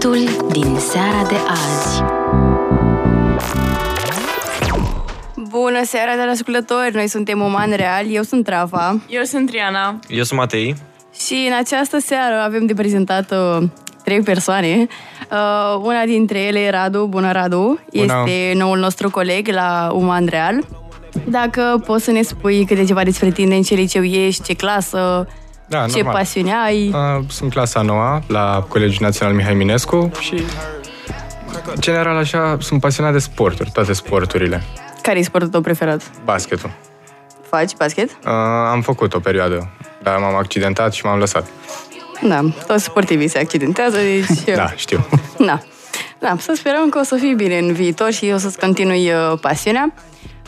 Subiectul din seara de azi. Bună seara, de ascultători! Noi suntem Oman Real, eu sunt Rafa. Eu sunt Triana. Eu sunt Matei. Și în această seară avem de prezentat uh, trei persoane. Uh, una dintre ele e Radu. Bună, Radu! Bună. Este noul nostru coleg la Uman Real. Dacă poți să ne spui câte ceva despre tine, în ce liceu ești, ce clasă, Da, ce normal. pasiune ai. Uh, Sunt clasa noua la Colegiul Național Mihai Minescu și în general așa sunt pasionat de sporturi, toate sporturile. Care e sportul tău preferat? Basketul. Faci basket? Uh, am făcut o perioadă, dar m-am accidentat și m-am lăsat. Da, toți sportivii se accidentează, deci... Da, știu. Da. Da, să sperăm că o să fii bine în viitor și o să-ți continui uh, pasiunea.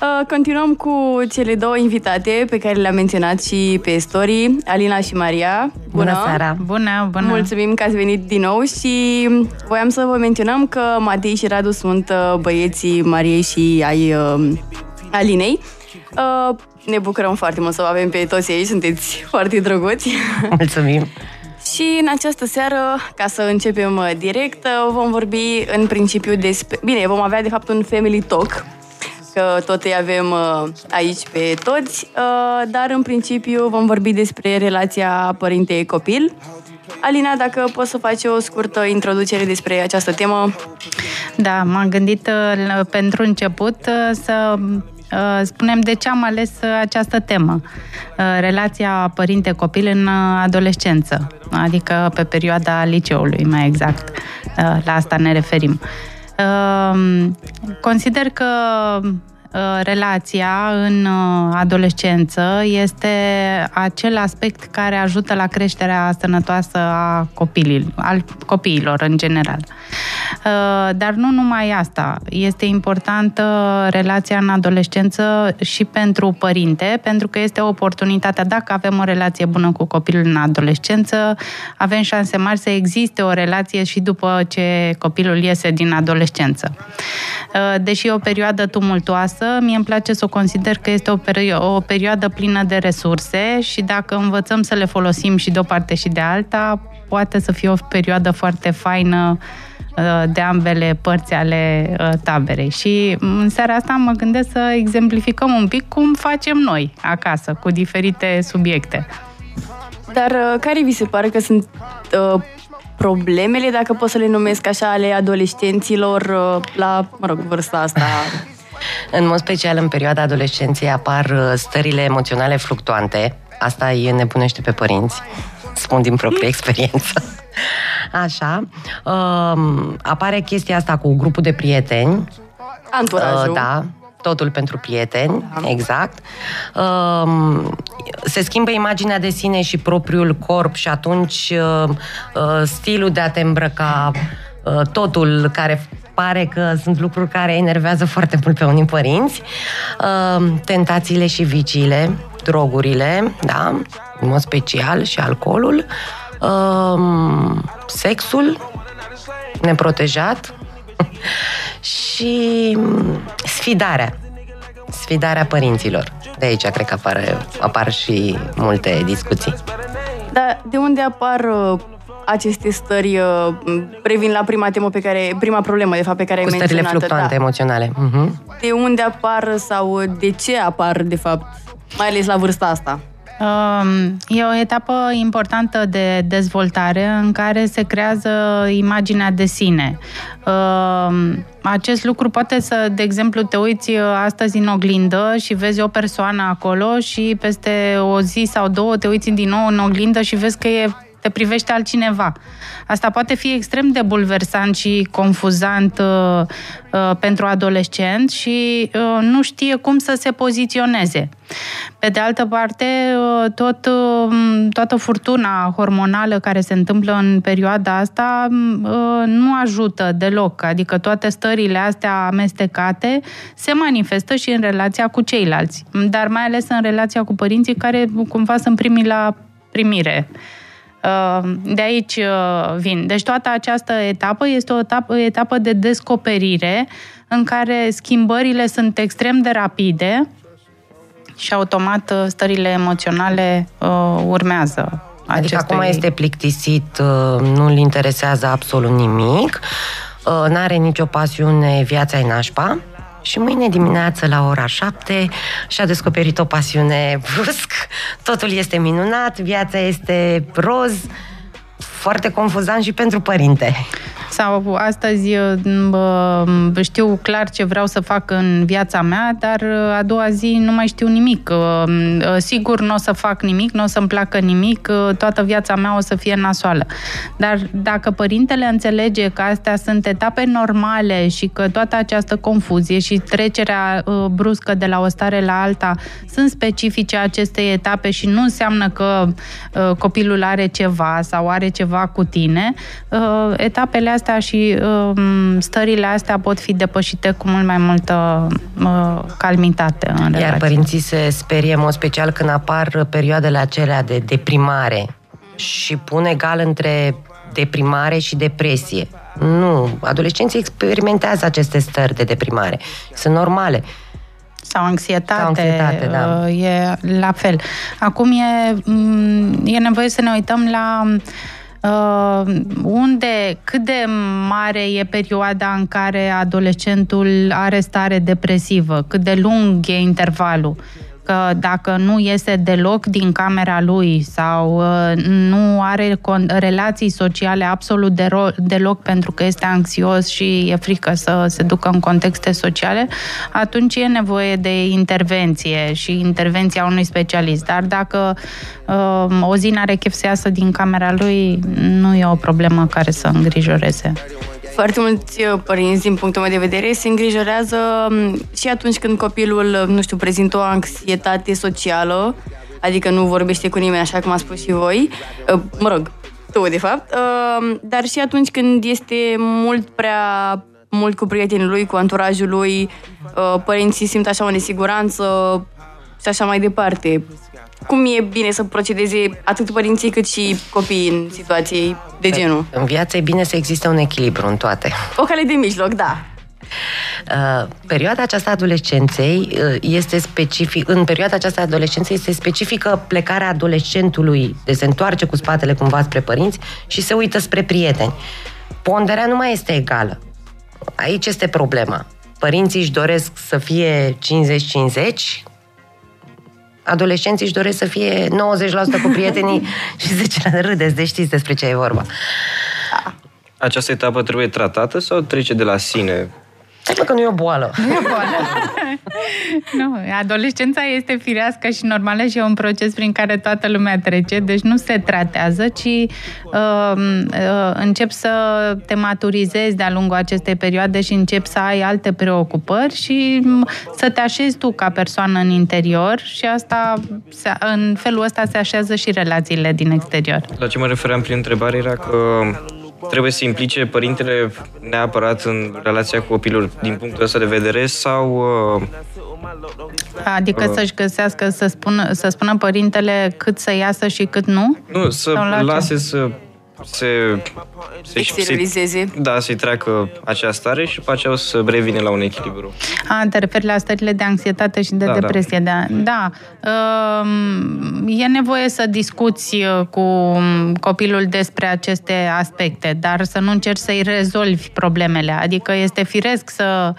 Uh, continuăm cu cele două invitate pe care le-am menționat și pe story, Alina și Maria. Bună seara! Bună, bună! Mulțumim că ați venit din nou și voiam să vă menționăm că Matei și Radu sunt uh, băieții Mariei și ai uh, Alinei. Uh, ne bucurăm foarte mult să vă avem pe toți aici, sunteți foarte drăguți. Mulțumim! Și în această seară, ca să începem uh, direct, uh, vom vorbi în principiu despre... Bine, vom avea de fapt un family talk, că tot îi avem uh, aici pe toți, uh, dar în principiu vom vorbi despre relația părinte-copil. Alina, dacă poți să faci o scurtă introducere despre această temă. Da, m-am gândit uh, pentru început uh, să uh, spunem de ce am ales uh, această temă. Uh, Relația părinte-copil în uh, adolescență, adică pe perioada liceului, mai exact. Uh, La asta ne referim. Uh, Consider că uh, relația în uh, adolescență este acel aspect care ajută la creșterea sănătoasă a copililor, al copiilor în general. Uh, Dar nu numai asta. Este importantă relația în adolescență și pentru părinte, pentru că este o oportunitate. Dacă avem o relație bună cu copilul în adolescență, avem șanse mari să existe o relație și după ce copilul iese din adolescență. Uh, Deși e o perioadă tumultoasă, mie îmi place să o consider că este o, perio- o perioadă plină de resurse și dacă învățăm să le folosim și de o parte și de alta, poate să fie o perioadă foarte faină uh, de ambele părți ale uh, taberei. Și în seara asta mă gândesc să exemplificăm un pic cum facem noi acasă, cu diferite subiecte. Dar uh, care vi se pare că sunt uh, problemele, dacă pot să le numesc așa, ale adolescenților uh, la, mă rog, vârsta asta? În mod special în perioada adolescenței apar uh, stările emoționale fluctuante. Asta îi nebunește pe părinți. Spun din proprie experiență. Așa. Um, apare chestia asta cu grupul de prieteni. Anturajul. Uh, da, totul pentru prieteni, exact. Um, se schimbă imaginea de sine și propriul corp și atunci uh, uh, stilul de a te îmbrăca, uh, totul care pare că sunt lucruri care enervează foarte mult pe unii părinți, uh, tentațiile și viciile, drogurile, da, în mod special și alcoolul, uh, sexul neprotejat, și mm, sfidarea. Sfidarea părinților. De aici cred că apar, apar și multe discuții. Dar de unde apar uh, aceste stări, uh, previn la prima temă pe care, prima problemă, de fapt, pe care Cu ai stările menționat fluctuante da. emoționale. Mhm. De unde apar sau de ce apar, de fapt, mai ales la vârsta asta? Um, E o etapă importantă de dezvoltare în care se creează imaginea de sine. Um, Acest lucru poate să, de exemplu, te uiți uh, astăzi în oglindă și vezi o persoană acolo și peste o zi sau două te uiți din nou în oglindă și vezi că e te privește altcineva. Asta poate fi extrem de bulversant și confuzant uh, uh, pentru adolescent și uh, nu știe cum să se poziționeze. Pe de altă parte, uh, tot, uh, toată furtuna hormonală care se întâmplă în perioada asta uh, nu ajută deloc. Adică toate stările astea amestecate se manifestă și în relația cu ceilalți, dar mai ales în relația cu părinții care cumva sunt primii la primire. Uh, De aici uh, vin. Deci toată această etapă este o etapă, etapă de descoperire în care schimbările sunt extrem de rapide și automat uh, stările emoționale uh, urmează. Adică acestui... acum este plictisit, uh, nu-l interesează absolut nimic, uh, n-are nicio pasiune, viața e nașpa. Și mâine dimineață la ora 7 și-a descoperit o pasiune brusc, totul este minunat, viața este roz, foarte confuzant și pentru părinte. Sau astăzi bă, știu clar ce vreau să fac în viața mea, dar a doua zi nu mai știu nimic. Sigur nu o să fac nimic, nu o să-mi placă nimic, toată viața mea o să fie nasoală. Dar dacă părintele înțelege că astea sunt etape normale și că toată această confuzie și trecerea bruscă de la o stare la alta sunt specifice acestei etape și nu înseamnă că copilul are ceva sau are ceva cu tine, etapele astea și um, stările astea pot fi depășite cu mult mai multă uh, calmitate în relație. Iar părinții se sperie în mod special când apar perioadele acelea de deprimare și pun egal între deprimare și depresie. Nu, adolescenții experimentează aceste stări de deprimare. Sunt normale. Sau anxietate, Sau anxietate da. e la fel. Acum e, e nevoie să ne uităm la Uh, unde, cât de mare e perioada în care adolescentul are stare depresivă, cât de lung e intervalul că dacă nu iese deloc din camera lui sau uh, nu are relații sociale absolut deloc pentru că este anxios și e frică să se ducă în contexte sociale, atunci e nevoie de intervenție și intervenția unui specialist. Dar dacă uh, o zi n-are chef să iasă din camera lui, nu e o problemă care să îngrijoreze foarte mulți uh, părinți, din punctul meu de vedere, se îngrijorează um, și atunci când copilul, uh, nu știu, prezintă o anxietate socială, adică nu vorbește cu nimeni, așa cum a spus și voi, uh, mă rog, tu, de fapt, dar și atunci când este mult prea mult cu prietenii lui, cu anturajul lui, părinții simt așa o nesiguranță și așa mai departe cum e bine să procedeze atât părinții cât și copiii în situații de genul? În viață e bine să existe un echilibru în toate. O cale de mijloc, da. Uh, perioada aceasta adolescenței uh, este specific, în perioada aceasta adolescenței este specifică plecarea adolescentului, de se întoarce cu spatele cumva spre părinți și se uită spre prieteni. Ponderea nu mai este egală. Aici este problema. Părinții își doresc să fie 50-50, adolescenții își doresc să fie 90% cu prietenii și 10% râdeți, de știți despre ce e vorba. Această etapă trebuie tratată sau trece de la sine? Hai că nu e o boală. Nu e o boală. nu, adolescența este firească și normală și e un proces prin care toată lumea trece, deci nu se tratează, ci uh, uh, încep să te maturizezi de-a lungul acestei perioade și încep să ai alte preocupări și să te așezi tu ca persoană în interior și asta, în felul ăsta se așează și relațiile din exterior. La ce mă refeream prin întrebare era că trebuie să implice părintele neapărat în relația cu copilul din punctul ăsta de vedere sau... Uh, adică uh, să-și găsească, să spună, să spună părintele cât să iasă și cât nu? Nu, să lase să se, se exteriorizeze. Da, să-i treacă acea stare și după aceea o să revine la un echilibru. A, te referi la stările de anxietate și de da, da. depresie. Da. da. E nevoie să discuți uh, cu copilul despre aceste aspecte, dar să nu încerci să-i rezolvi problemele. Adică este firesc să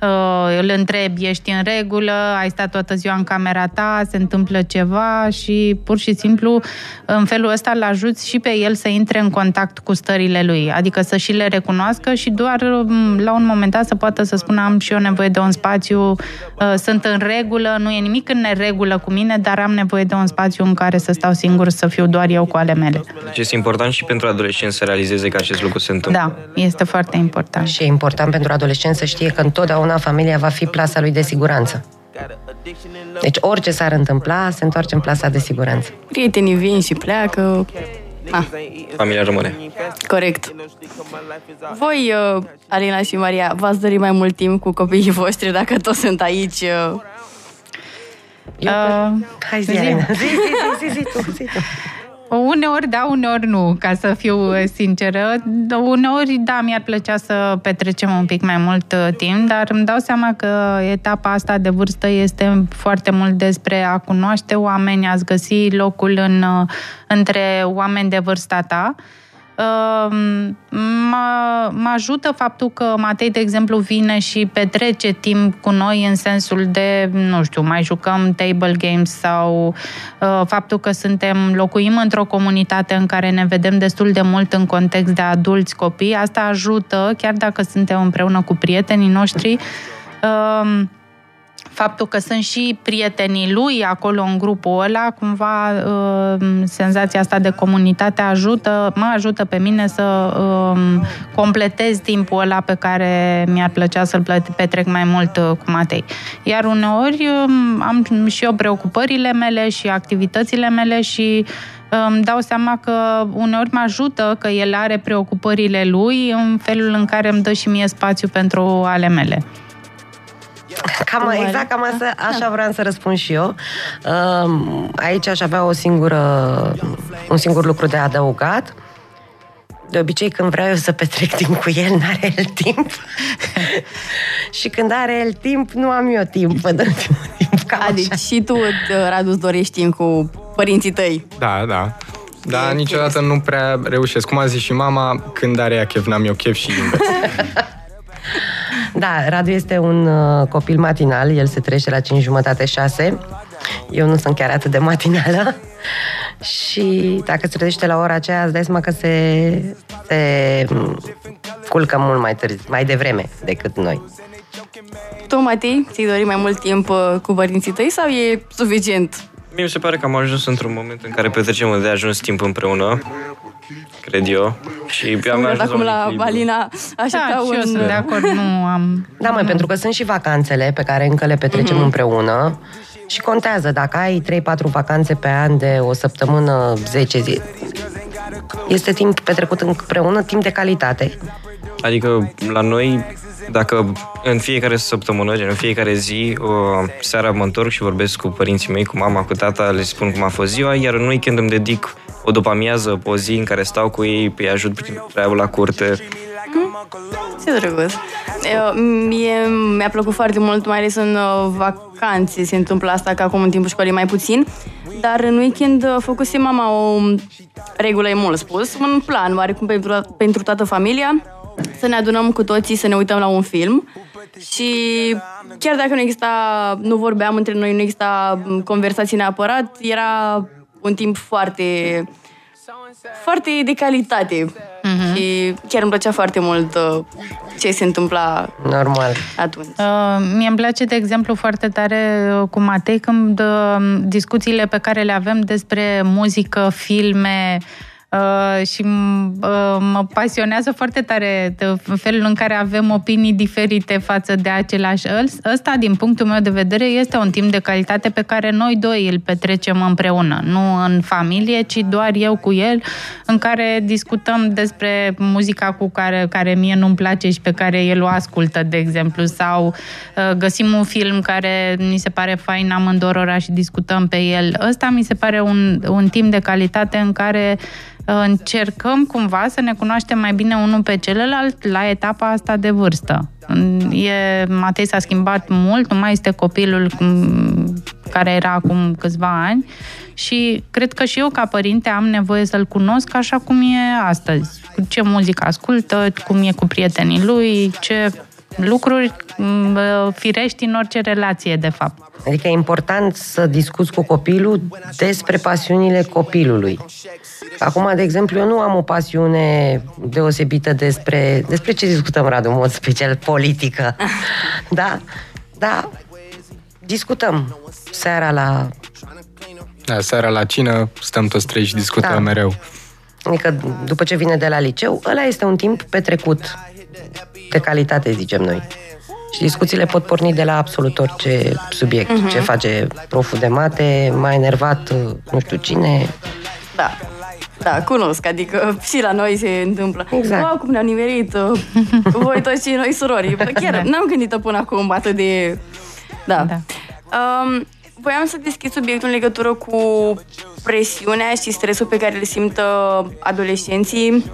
uh, îl întrebi, ești în regulă, ai stat toată ziua în camera ta, se întâmplă ceva și pur și simplu în felul ăsta îl ajuți și pe el să intre în contact cu stările lui, adică să și le recunoască și doar mm, la un moment dat să poată să spună am și eu nevoie de un spațiu, uh, sunt în regulă, nu e nimic în neregulă cu mine, dar am nevoie de un spațiu în care să stau singur, să fiu doar eu cu ale mele. Deci este important și pentru adolescenți să realizeze că acest lucru se întâmplă. Da, este foarte important. Și e important pentru adolescent să știe că întotdeauna familia va fi plasa lui de siguranță. Deci orice s-ar întâmpla, se întoarce în plasa de siguranță. Prietenii vin și pleacă, Ah. Familia rămâne. Corect. Voi, uh, Alina și Maria, v-ați dori mai mult timp cu copiii voștri dacă toți sunt aici? Uh... Eu, uh, hai zi, zi. zi, zi, zi, zi, zi, tu, zi tu. Uneori da, uneori nu, ca să fiu sinceră. Uneori, da, mi-ar plăcea să petrecem un pic mai mult uh, timp, dar îmi dau seama că etapa asta de vârstă este foarte mult despre a cunoaște oameni, a-ți găsi locul în, uh, între oameni de vârsta ta Ehm, mă, mă ajută faptul că Matei, de exemplu, vine și petrece timp cu noi în sensul de, nu știu, mai jucăm table games sau uh, faptul că suntem, locuim într-o comunitate în care ne vedem destul de mult în context de adulți copii. Asta ajută, chiar dacă suntem împreună cu prietenii noștri, uh, faptul că sunt și prietenii lui acolo în grupul ăla, cumva uh, senzația asta de comunitate ajută, mă ajută pe mine să um, completez timpul ăla pe care mi-ar plăcea să-l petrec mai mult uh, cu Matei. Iar uneori um, am și eu preocupările mele și activitățile mele și uh, îmi dau seama că uneori mă ajută că el are preocupările lui în felul în care îmi dă și mie spațiu pentru ale mele. Cam, exact, cam asta, așa vreau să răspund și eu. Aici aș avea o singură, un singur lucru de adăugat. De obicei, când vreau eu să petrec timp cu el, n-are el timp. și când are el timp, nu am eu timp. timp cam adică așa. și tu, Radu, îți dorești timp cu părinții tăi. Da, da. Da, niciodată nu prea reușesc. Cum a zis și mama, când are ea chef, n-am eu chef și invers. Da, Radu este un uh, copil matinal, el se trece la 5 jumătate 6. Eu nu sunt chiar atât de matinală. Și dacă se trezește la ora aceea, îți dai seama că se, se culcă mult mai târziu, mai devreme decât noi. Tu, Matei, ți-ai dori mai mult timp uh, cu părinții tăi sau e suficient? Mie mi se pare că am ajuns într-un moment în care petrecem de ajuns timp împreună cred eu. Și am ajuns acum la echilibru. Balina, așa da, ca un... sunt de acord, nu am... Da, mai pentru că sunt și vacanțele pe care încă le petrecem mm-hmm. împreună și contează. Dacă ai 3-4 vacanțe pe an de o săptămână, 10 zile, este timp petrecut împreună, timp de calitate. Adică la noi, dacă în fiecare săptămână, în fiecare zi, o, seara mă întorc și vorbesc cu părinții mei, cu mama, cu tata, le spun cum a fost ziua, iar în weekend îmi dedic o după amiază, o zi în care stau cu ei, îi ajut prin treabă la curte. Ce drăguț! Eu, mie mi-a plăcut foarte mult, mai ales în uh, vacanțe se întâmplă asta, că acum în timpul școlii mai puțin, dar în weekend uh, făcuse mama o regulă, e mult spus, un plan oarecum pentru, pentru toată familia, să ne adunăm cu toții, să ne uităm la un film și chiar dacă nu exista, nu vorbeam între noi, nu exista conversații neapărat, era un timp foarte foarte de calitate. Uh-huh. Și chiar îmi plăcea foarte mult uh, ce se întâmpla Normal. atunci. Uh, mie îmi place, de exemplu, foarte tare uh, cu Matei când uh, discuțiile pe care le avem despre muzică, filme, uh, Uh, și uh, mă pasionează foarte tare felul în care avem opinii diferite față de același Ăsta, din punctul meu de vedere, este un timp de calitate pe care noi doi îl petrecem împreună, nu în familie, ci doar eu cu el, în care discutăm despre muzica cu care, care mie nu-mi place și pe care el o ascultă, de exemplu, sau uh, găsim un film care mi se pare fain amândorora și discutăm pe el. Ăsta mi se pare un, un timp de calitate în care încercăm cumva să ne cunoaștem mai bine unul pe celălalt la etapa asta de vârstă. E, Matei s-a schimbat mult, nu mai este copilul care era acum câțiva ani și cred că și eu ca părinte am nevoie să-l cunosc așa cum e astăzi. Ce muzică ascultă, cum e cu prietenii lui, ce lucruri firești în orice relație, de fapt. Adică e important să discuți cu copilul despre pasiunile copilului. Acum, de exemplu, eu nu am o pasiune deosebită despre... Despre ce discutăm, Radu, în mod special, politică. Da? Da. Discutăm seara la... Da, seara la cină stăm toți trei și discutăm da. mereu. Adică după ce vine de la liceu, ăla este un timp petrecut de calitate, zicem noi. Și discuțiile pot porni de la absolut orice subiect. Uh-huh. Ce face proful de mate, mai enervat nu știu cine. Da. Da, cunosc, adică și la noi se întâmplă. Exact. Wow, cum ne-au nimerit uh, voi toți și noi surori. Chiar da. n-am gândit până acum atât de... Da. da. Um, voiam să deschid subiectul în legătură cu presiunea și stresul pe care le simt uh, adolescenții,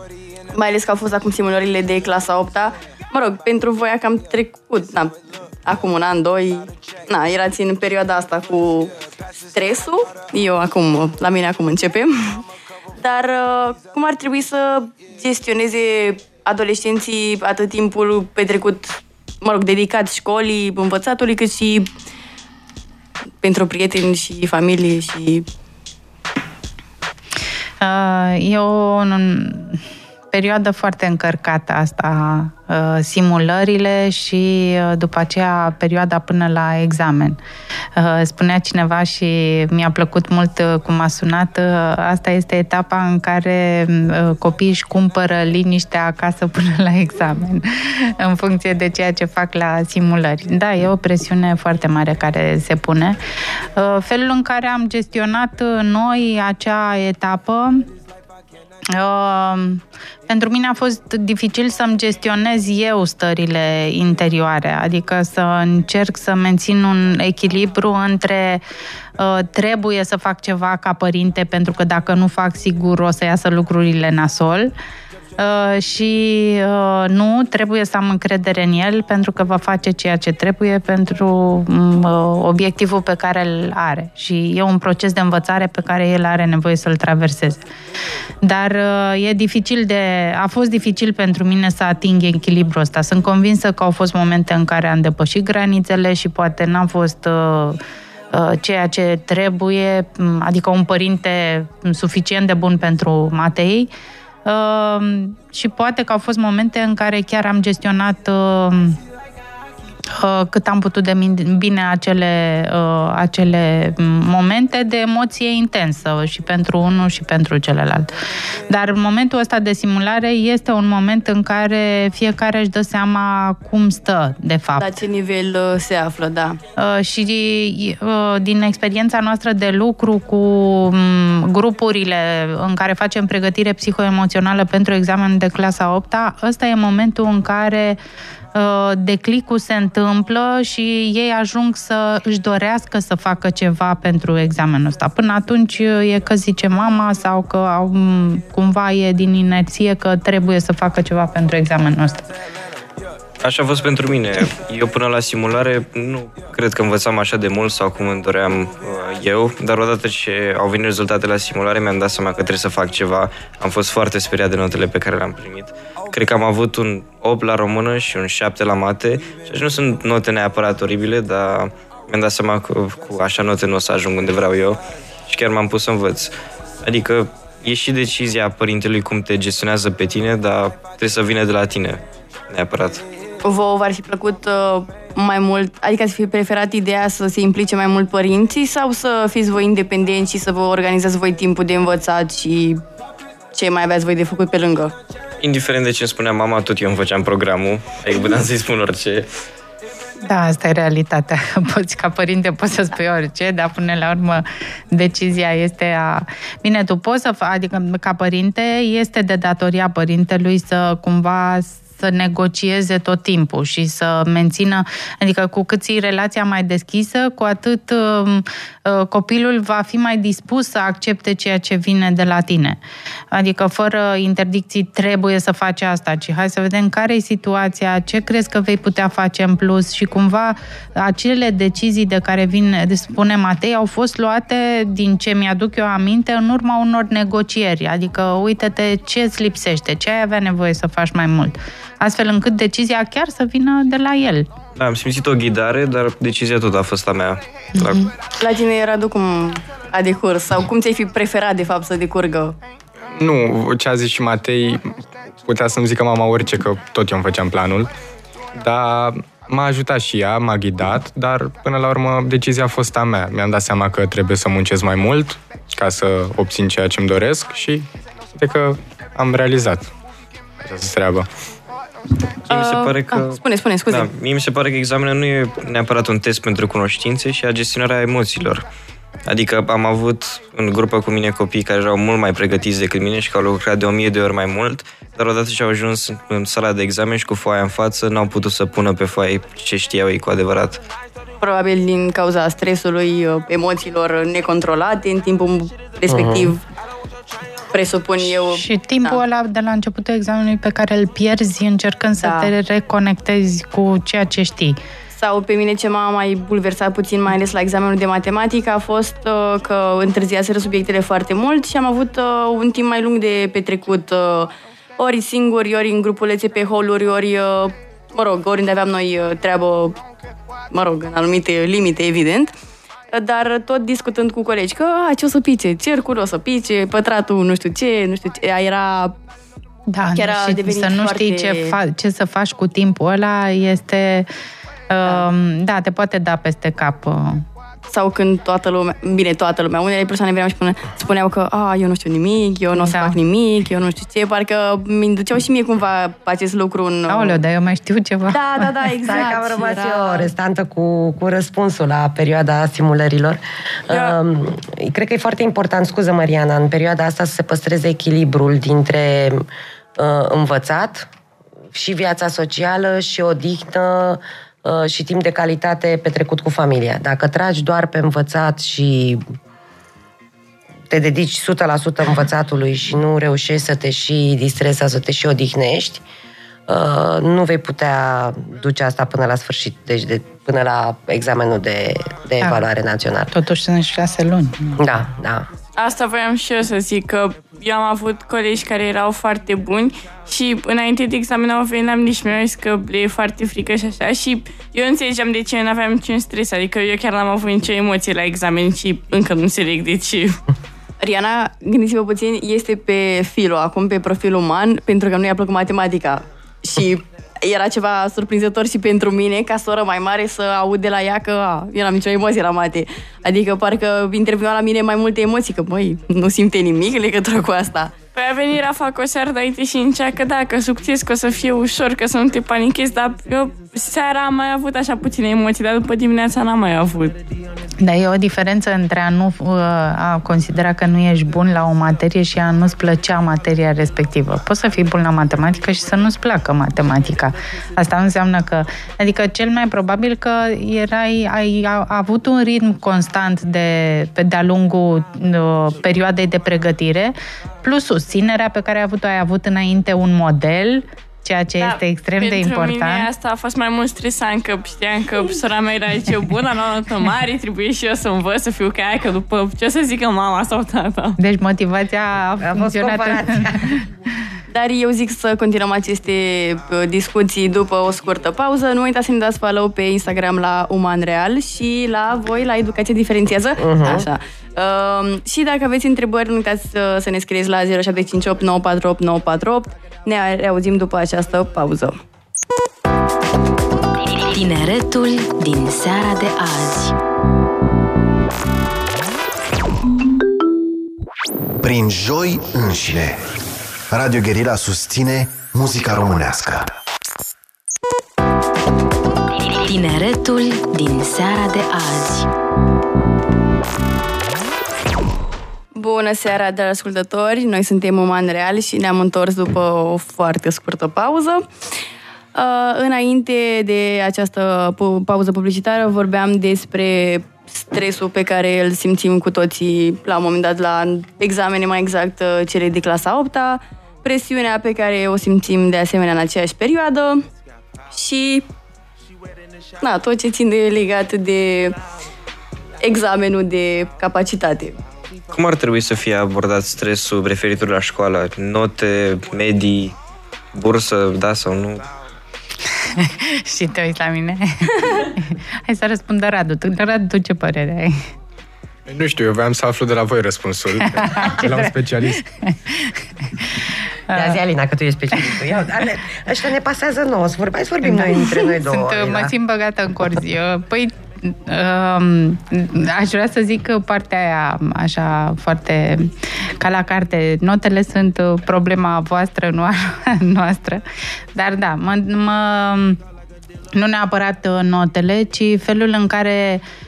mai ales că au fost acum simulările de clasa 8 -a. Mă rog, pentru voi a cam trecut, na, acum un an, doi, na, erați în perioada asta cu stresul. Eu acum, la mine acum începem. Dar uh, cum ar trebui să gestioneze adolescenții atât timpul petrecut, mă rog, dedicat școlii, învățatului, cât și pentru prieteni și familie și... Uh, eu perioadă foarte încărcată asta, uh, simulările și uh, după aceea perioada până la examen. Uh, spunea cineva și mi-a plăcut mult cum a sunat, asta este etapa în care copiii își cumpără liniștea acasă până la examen, în funcție de ceea ce fac la simulări. Da, e o presiune foarte mare care se pune. Felul în care am gestionat noi acea etapă Uh, pentru mine a fost dificil să-mi gestionez eu stările interioare, adică să încerc să mențin un echilibru între uh, trebuie să fac ceva ca părinte, pentru că dacă nu fac, sigur o să iasă lucrurile nasol, uh, Uh, și uh, nu, trebuie să am încredere în el pentru că va face ceea ce trebuie pentru mm, uh, obiectivul pe care îl are și e un proces de învățare pe care el are nevoie să-l traverseze. Dar e dificil de, a fost dificil pentru mine să ating echilibrul ăsta. Sunt convinsă că au fost momente în care am depășit granițele și poate n-am fost ceea ce trebuie, mm, adică un părinte suficient de bun pentru Matei, Ehm, și poate că au fost momente în care chiar am gestionat ehm, Uh, cât am putut de bine acele, uh, acele momente de emoție intensă și pentru unul și pentru celălalt. Dar momentul ăsta de simulare este un moment în care fiecare își dă seama cum stă, de fapt. La ce nivel uh, se află, da. Și din experiența noastră de lucru cu grupurile în care facem pregătire psihoemoțională pentru examenul de clasa 8 ăsta e momentul în care Uh, declicul se întâmplă și ei ajung să își dorească să facă ceva pentru examenul ăsta. Până atunci uh, e că zice mama sau că au, cumva e din inerție că trebuie să facă ceva pentru examenul ăsta. Așa a fost pentru mine. Eu până la simulare nu cred că învățam așa de mult sau cum îmi doream uh, eu, dar odată ce au venit rezultatele la simulare mi-am dat seama că trebuie să fac ceva. Am fost foarte speriat de notele pe care le-am primit. Cred că am avut un 8 la română și un 7 la mate și nu sunt note neapărat oribile, dar mi-am dat seama că cu așa note nu o să ajung unde vreau eu și chiar m-am pus să învăț. Adică e și decizia părintelui cum te gestionează pe tine, dar trebuie să vină de la tine neapărat. Vă v-ar fi plăcut uh, mai mult, adică să fi preferat ideea să se implice mai mult părinții sau să fiți voi independenți și să vă organizați voi timpul de învățat și ce mai aveați voi de făcut pe lângă? Indiferent de ce îmi spunea mama, tot eu îmi făceam programul, adică puteam să-i spun orice. Da, asta e realitatea. Poți, ca părinte, poți să spui orice, dar până la urmă decizia este a... Bine, tu poți să faci, adică ca părinte, este de datoria părintelui să cumva să negocieze tot timpul și să mențină, adică cu cât ții relația mai deschisă, cu atât uh, uh, copilul va fi mai dispus să accepte ceea ce vine de la tine. Adică fără interdicții trebuie să faci asta, ci hai să vedem care e situația, ce crezi că vei putea face în plus și cumva acele decizii de care vine, de spune Matei, au fost luate din ce mi-aduc eu aminte în urma unor negocieri. Adică uite-te ce îți lipsește, ce ai avea nevoie să faci mai mult astfel încât decizia chiar să vină de la el. Da, am simțit o ghidare, dar decizia tot a fost a mea. Mm-hmm. La... la tine era cum a decurs? Sau cum ți-ai fi preferat, de fapt, să decurgă? Nu, ce a zis și Matei, putea să-mi zică mama orice, că tot eu îmi făceam planul, dar m-a ajutat și ea, m-a ghidat, dar până la urmă decizia a fost a mea. Mi-am dat seama că trebuie să muncesc mai mult ca să obțin ceea ce îmi doresc și de că am realizat această treabă. Mie mi se pare că... Ah, spune, spune, scuze. Da, mie mi se pare că examenul nu e neapărat un test pentru cunoștințe și a gestionarea emoțiilor. Adică am avut în grupă cu mine copii care erau mult mai pregătiți decât mine și care au lucrat de o mie de ori mai mult, dar odată ce au ajuns în sala de examen și cu foaia în față, n-au putut să pună pe foaie ce știau ei cu adevărat. probabil din cauza stresului, uh, emoțiilor necontrolate în timpul respectiv. Presupun eu. Și timpul da. ăla de la începutul examenului pe care îl pierzi încercând să Da. te reconectezi cu ceea ce știi. Sau pe mine ce m-a mai bulversat puțin, mai ales la examenul de matematică, a fost uh, că întârziaseră subiectele foarte mult și am avut uh, un timp mai lung de petrecut uh, ori singuri, ori în grupulețe pe holuri, ori, uh, mă rog, oriunde aveam noi uh, treabă, mă rog, în anumite limite, evident. Dar tot discutând cu colegi că a, ce o să pice, cercul o să pice, pătratul nu știu ce, nu știu ce, era Da, Chiar a și devenit să nu foarte- știi ce, fa- ce să faci cu timpul ăla este... Da. da, te poate da peste cap. uh. Sau când toată lumea, bine, toată lumea, unele persoane veneau și spune, spuneau că a, eu nu știu nimic, eu nu o să Da. fac nimic, eu nu știu ce, parcă mi duceau și mie cumva acest lucru în... Aoleu, dar eu mai știu ceva. Da, da, da, exact. Exact, că am rămas Era- eu restantă cu, cu răspunsul la perioada simulărilor. Da. Um, cred că e foarte important, scuză Mariana, în perioada asta să se păstreze echilibrul dintre uh, învățat și viața socială și odihnă uh, și timp de calitate petrecut cu familia. Dacă tragi doar pe învățat și te dedici 100% învățatului și nu reușești să te și distrezi sau să te și odihnești, uh, nu vei putea duce asta până la sfârșit, deci de, până la examenul de, de Da. evaluare națională. Totuși sunt șase luni. Da, da. Asta voiam și eu să zic, că eu am avut colegi care erau foarte buni și înainte de examen au venit am nici mi-au zis că le e foarte frică și așa și eu înțelegeam de ce nu aveam niciun stres, adică eu chiar n-am avut nicio emoție la examen și încă nu înțeleg de ce. Riana, gândiți-vă puțin, este pe filo, acum pe profil uman, pentru că nu i-a plăcut matematica. Și era ceva surprinzător și pentru mine, ca soră mai mare, să aud de la ea că a, eu n-am nicio emoție la mate. Adică parcă interviua la mine mai multe emoții, că băi, nu simte nimic în legătură cu asta. Păi a venit Rafa cu o seară înainte și încearcă, da, că succes, că o să fie ușor, că să nu te panichezi, dar eu seara am mai avut așa puține emoții, dar după dimineața n-am mai avut. Dar e o diferență între a nu uh, a considera că nu ești bun la o materie și a nu-ți plăcea materia respectivă. Poți să fii bun la matematică și să nu-ți placă matematica. Asta nu înseamnă că... Adică cel mai probabil că erai, ai a, avut un ritm constant de, pe de-a lungul uh, perioadei de pregătire, plus susținerea pe care ai avut-o, ai avut înainte un model, ceea ce este extrem de Da, pentru important. mine asta a fost mai mult stresant, că știam că sora mea era zice, bună, la notă mare, trebuie și eu să învăț, să fiu ca ea, că după ce o să zică mama sau tata. Deci motivația a, A fost funcționat. comparația. Dar eu zic să continuăm aceste uh, discuții după o scurtă pauză. Nu uitați să ne dați follow pe Instagram la Uman Real și la voi la Educație Diferențiază. Uh-huh. Așa. Uh, și dacă aveți întrebări, nu uitați să, să ne scrieți la 0758 948 948. Ne reauzim după această pauză. Tineretul din seara de azi. Prin joi înșine. Radio Guerilla susține muzica românească. Tineretul din seara de azi. Bună seara, dragi ascultători! Noi suntem Uman Real și ne-am întors după o foarte scurtă pauză. Uh, înainte de această pu- pauză publicitară vorbeam despre stresul pe care îl simțim cu toții la un moment dat la examene, mai exact uh, cele de clasa 8 presiunea pe care o simțim de asemenea în aceeași perioadă și na, tot ce ține legat de examenul de capacitate. Cum ar trebui să fie abordat stresul referitor la școală? Note, medii, bursă, da sau nu? și te uiți la mine. Hai să răspundă Radu. Tu, Radu, tu ce părere ai? Nu știu, eu voiam să aflu de la voi răspunsul. de la un specialist. De azi, Alina, că tu ești specialistul. Ia, ale, ăștia ne pasează nouă, să vorbim, hai să vorbim noi între noi două. Sunt, Alina. mă simt băgată în corzi. Eu, Păi, um, aș vrea să zic că partea aia, așa, foarte ca la carte, notele sunt uh, problema voastră, nu a noastră. Dar da, mă, mă, nu neapărat uh, notele, ci felul în care uh,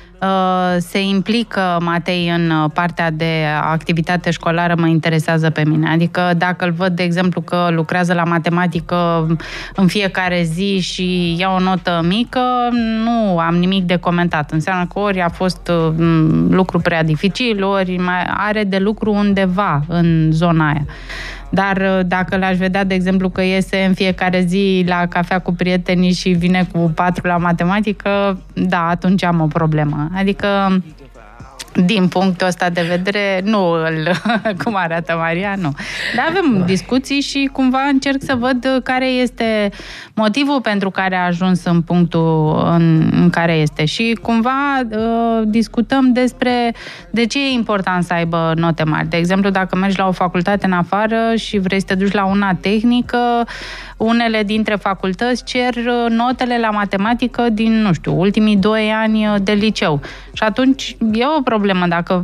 se implică Matei în uh, partea de activitate școlară mă interesează pe mine. Adică dacă îl văd, de exemplu, că lucrează la matematică în fiecare zi și ia o notă mică, nu am nimic de comentat. Înseamnă că ori a fost uh, lucru prea dificil, ori mai are de lucru undeva în zona aia. Dar uh, dacă l-aș vedea, de exemplu, că iese în fiecare zi la cafea cu prietenii și vine cu patru la matematică, da, atunci am o problemă. Adică din punctul ăsta de vedere, nu îl, cum arată Maria, nu. Dar avem discuții și cumva încerc să văd care este motivul pentru care a ajuns în punctul în, în care este. Și cumva uh, discutăm despre de ce e important să aibă note mari. De exemplu, dacă mergi la o facultate în afară și vrei să te duci la una tehnică, unele dintre facultăți cer uh, notele la matematică din, nu știu, ultimii doi ani uh, de liceu. Și atunci e o problemă dacă,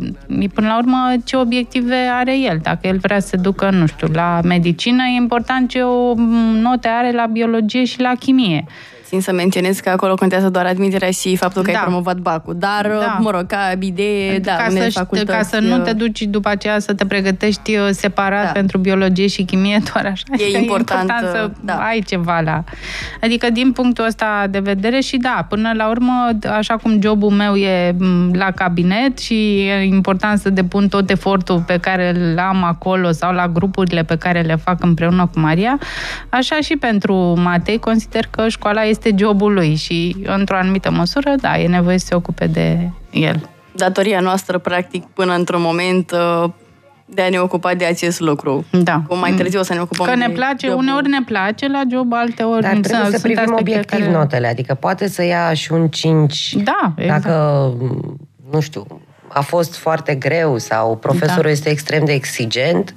până la urmă, ce obiective are el. Dacă el vrea să se ducă, nu știu, la medicină, e important ce o note are la biologie și la chimie țin să menționez că acolo contează doar admiterea și faptul că da. ai promovat bacul. Dar, da. mă rog, ca idee, da, ca, să, facultăți... ca să nu te duci după aceea să te pregătești uh, separat da. pentru biologie și chimie, doar așa. E important, e important să da. ai ceva la... Adică, din punctul ăsta de vedere și da, până la urmă, așa cum jobul meu e la cabinet și e important să depun tot efortul pe care îl am acolo sau la grupurile pe care le fac împreună cu Maria, așa și pentru Matei consider că școala este jobul lui și, într-o anumită măsură, da, e nevoie să se ocupe de el. Datoria noastră, practic, până într-un moment uh, de a ne ocupa de acest lucru. Da. Cum mai târziu o să ne ocupăm Că ne place, jobul. uneori ne place la job, alteori Dar trebuie să privim obiectiv care... notele, adică poate să ia și un 5 da, exact. dacă, nu știu, a fost foarte greu sau profesorul da. este extrem de exigent,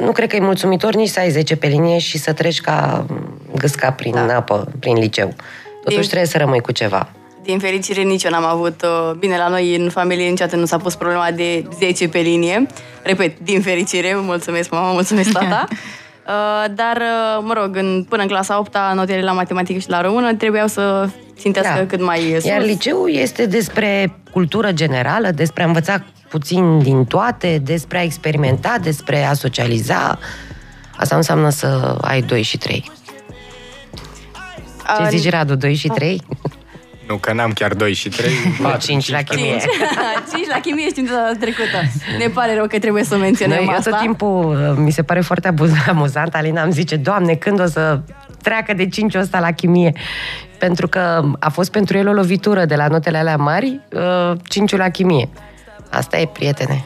nu cred că e mulțumitor nici să ai 10 pe linie și să treci ca gâsca prin da. apă, prin liceu. Totuși din, trebuie să rămâi cu ceva. Din fericire nici eu n-am avut, uh, bine, la noi în familie niciodată nu s-a pus problema de 10 pe linie. Repet, din fericire, mulțumesc mama, mulțumesc tata. Uh, dar, uh, mă rog, în, până în clasa 8 notele la matematică și la română trebuiau să țintească da. cât mai sus. Iar liceul este despre cultură generală, despre a învăța puțin din toate, despre a experimenta, despre a socializa. Asta înseamnă să ai 2 și 3. Ce zici, Radu, 2 și 3? Nu, că n-am chiar 2 și 3. 4, 5 la chimie. 5 la chimie știm data trecută. Ne pare rău că trebuie să menționăm Noi, asta. tot timpul uh, mi se pare foarte amuzant. Alina îmi zice, Doamne, când o să treacă de 5 ăsta la chimie? Pentru că a fost pentru el o lovitură de la notele alea mari, 5 uh, la chimie. Asta e, prietene.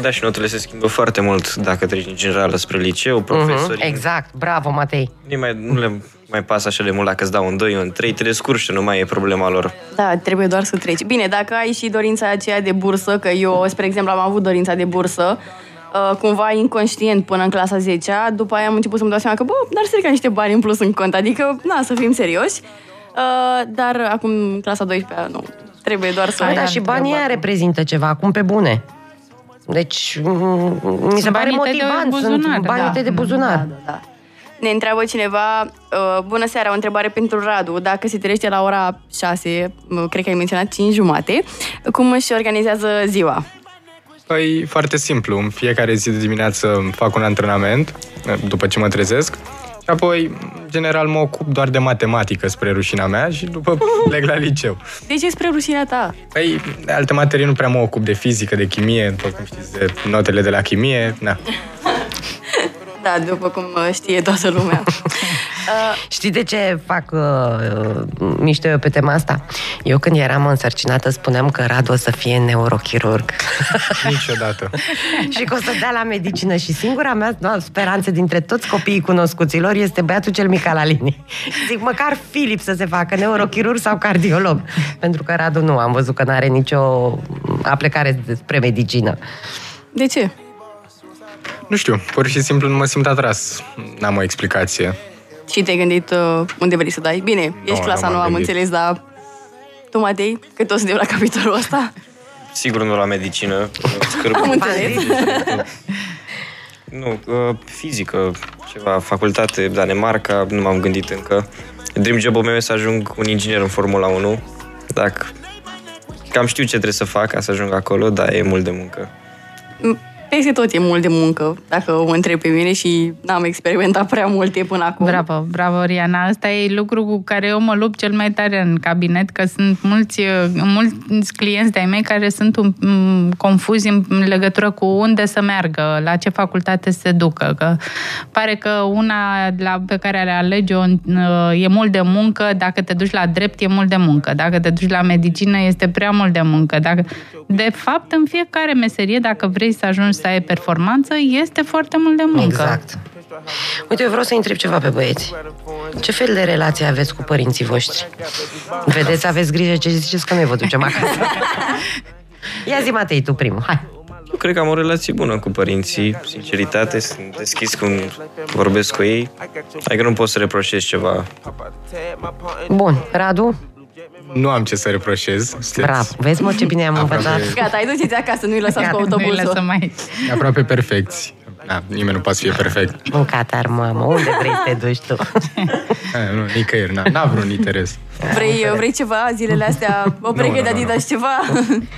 Da, și notele se schimbă foarte mult dacă treci în general spre liceu, mhm, profesorii... Uh-huh, exact, bravo, Matei. Nu, mai, nu le mai pasă așa de mult dacă îți dau un 2, un 3, te descurci nu mai e problema lor. Da, trebuie doar să treci. Bine, dacă ai și dorința aceea de bursă, că eu, spre exemplu, am avut dorința de bursă, uh, cumva inconștient până în clasa 10 după aia am început să-mi dau seama că, bă, dar strica niște bani în plus în cont, adică, na, să fim serioși. Uh, dar acum, clasa 12 nu, trebuie doar să... Da, și banii aia reprezintă ceva, acum pe bune. Deci, mi se pare motivant, sunt banii da. de buzunar. Da, da, da. Ne întreabă cineva, uh, bună seara, o întrebare pentru Radu, dacă se trește la ora 6, uh, cred că ai menționat 5 jumate, cum își organizează ziua? Păi, foarte simplu. În fiecare zi de dimineață fac un antrenament, uh, după ce mă trezesc, și apoi, general, mă ocup doar de matematică spre rușina mea și după plec la liceu. De ce spre rușina ta? Păi, de alte materii nu prea mă ocup de fizică, de chimie, după cum știți, de notele de la chimie, na. Da, după cum uh, știe toată lumea. Uh, Știi de ce fac uh, mișto eu pe tema asta? Eu când eram însărcinată spuneam că Radu o să fie neurochirurg. Niciodată. și că o să dea la medicină și singura mea speranță dintre toți copiii cunoscuților este băiatul cel mic al Alinii. Zic, măcar Filip să se facă neurochirurg sau cardiolog. Pentru că Radu nu, am văzut că nu are nicio aplecare spre medicină. De ce? Nu știu, pur și simplu nu mă simt atras. N-am o explicație. Și te-ai gândit uh, unde vrei să dai? Bine, no, ești clasa nouă, am înțeles, dar tu, Matei, cât o să de la capitolul ăsta? Sigur nu la medicină. am înțeles. nu, uh, fizică, ceva, facultate, Danemarca, nu m-am gândit încă. Dream job-ul meu e să ajung un inginer în Formula 1. Dacă cam știu ce trebuie să fac ca să ajung acolo, dar e mult de muncă. Peste tot e mult de muncă, dacă o întreb pe mine și n-am experimentat prea multe până acum. Bravo, bravo, Riana. Asta e lucru cu care eu mă lupt cel mai tare în cabinet, că sunt mulți, mulți clienți de-ai mei care sunt un, m, confuzi în legătură cu unde să meargă, la ce facultate să se ducă. Că pare că una la, pe care le alege-o e mult de muncă, dacă te duci la drept e mult de muncă, dacă te duci la medicină este prea mult de muncă. Dacă... De fapt, în fiecare meserie, dacă vrei să ajungi să ai performanță, este foarte mult de muncă. Exact. Uite, eu vreau să întreb ceva pe băieți. Ce fel de relație aveți cu părinții voștri? Vedeți, aveți grijă ce ziceți că noi vă ducem acasă. Ia zi, Matei, tu primul. Hai. Eu cred că am o relație bună cu părinții, sinceritate, sunt deschis când vorbesc cu ei. Adică nu pot să reproșez ceva. Bun, Radu? Nu am ce să reproșez. Sunteți Bravo. Vezi, mă, ce bine am Aproape. învățat. Gata, ai duceți acasă, nu-i lăsați Gata, cu nu-i autobuzul. lăsăm mai... aproape perfecți. Da, nimeni nu poate să fie perfect. În Qatar, mamă, unde vrei să te duci tu? Eh, nu, nicăieri, n-a, n-a vreun interes. Vrei, vrei ceva zilele astea? O breche nu, de nu, nu. Adidas, ceva?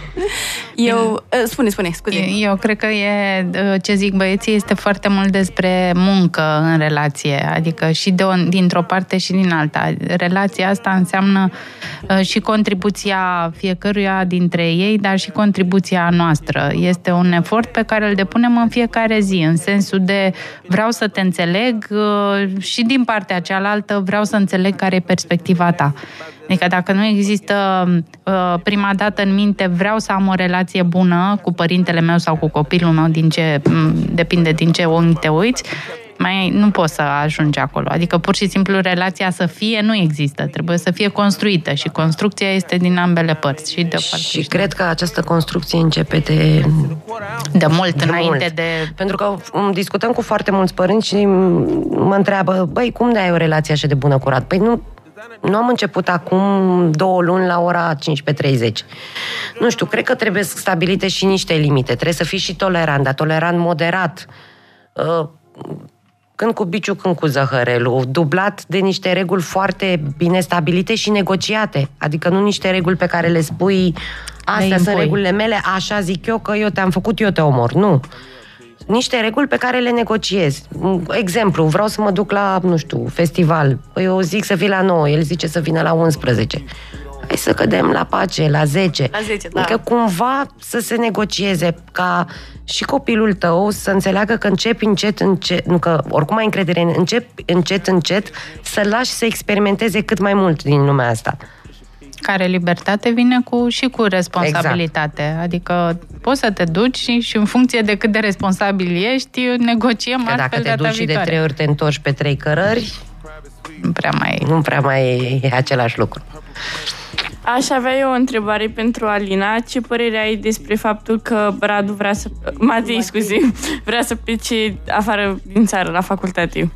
Eu... eh, Spune, spune, scuze. Eu cred că e, ce zic băieții, este foarte mult despre muncă în relație, adică și de o, dintr-o parte și din alta. Relația asta înseamnă uh, și contribuția fiecăruia dintre ei, dar și contribuția noastră. Este un efort pe care îl depunem în fiecare zi, în sensul de vreau să te înțeleg uh, și din partea cealaltă vreau să înțeleg care e perspectiva ta. Adică dacă nu există uh, prima dată în minte vreau să am o relație bună cu părintele meu sau cu copilul meu, din ce, m, depinde din ce unghi te uiți, mai nu poți să ajungi acolo. Adică pur și simplu relația să fie nu există, trebuie să fie construită și construcția este din ambele părți și de o parte Și cred că această construcție începe de de mult de înainte mult. de Pentru că m, discutăm cu foarte mulți părinți și m, mă întreabă, băi, cum de ai o relație așa de bună cu Radu? Păi nu, nu am început acum două luni la ora 15.30. Nu știu, cred că trebuie stabilite și niște limite. Trebuie să fii și tolerant, dar tolerant moderat. Uh, când cu biciu, când cu zăhărelul, dublat de niște reguli foarte bine stabilite și negociate. Adică nu niște reguli pe care le spui astea sunt impui. regulile mele, așa zic eu că eu te-am făcut, eu te omor. Nu. Niște reguli pe care le negociezi. Exemplu, vreau să mă duc la, nu știu, festival. Păi eu zic să vii la 9, el zice să vină la 11. Hai să cădem la pace, la 10. La 10, da. Adică cumva să se negocieze ca și copilul tău să înțeleagă că începi încet, încet, nu că oricum ai încredere, în- încep încet, încet să lași să experimenteze cât mai mult din lumea asta. care libertate vine cu și cu responsabilitate. Exact. Adică poți să te duci și, și în funcție de cât de responsabil ești, negociem Că altfel dacă te data duci și de viitoare. trei ori te întorci pe trei cărări, Nu prea mai... nu prea mai e același lucru. Aș avea eu o întrebare pentru Alina. Ce părere ai despre faptul că Radu vrea să... Matei, scuze, vrea să plece afară din țară, la facultate?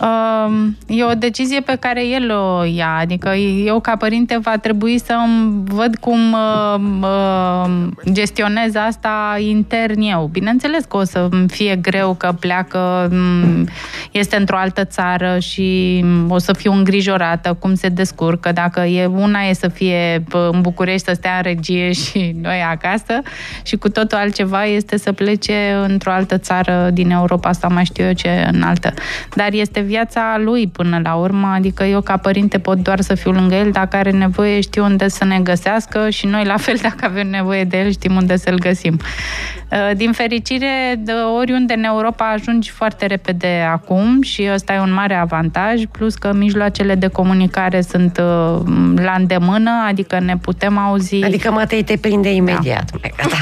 Um, E o decizie pe care el o ia, adică eu ca părinte va trebui să îmi văd cum uh, uh, gestionez asta intern eu. Bineînțeles că o să îmi fie greu că pleacă, m, este într-o altă țară și o să fiu îngrijorată cum se descurcă, dacă e una e să fie p- în București să stea în regie și noi acasă și cu totul altceva este să plece într-o altă țară din Europa sau mai știu eu ce în altă. Dar este viața lui până la urmă, adică eu ca părinte pot doar să fiu lângă el, dacă are nevoie știu unde să ne găsească și noi la fel dacă avem nevoie de el știm unde să-l găsim. Uh, Din fericire, de oriunde în Europa ajungi foarte repede acum și ăsta e un mare avantaj, plus că mijloacele de comunicare sunt uh, la îndemână, adică ne putem auzi. Adică Matei te prinde imediat. mai gata.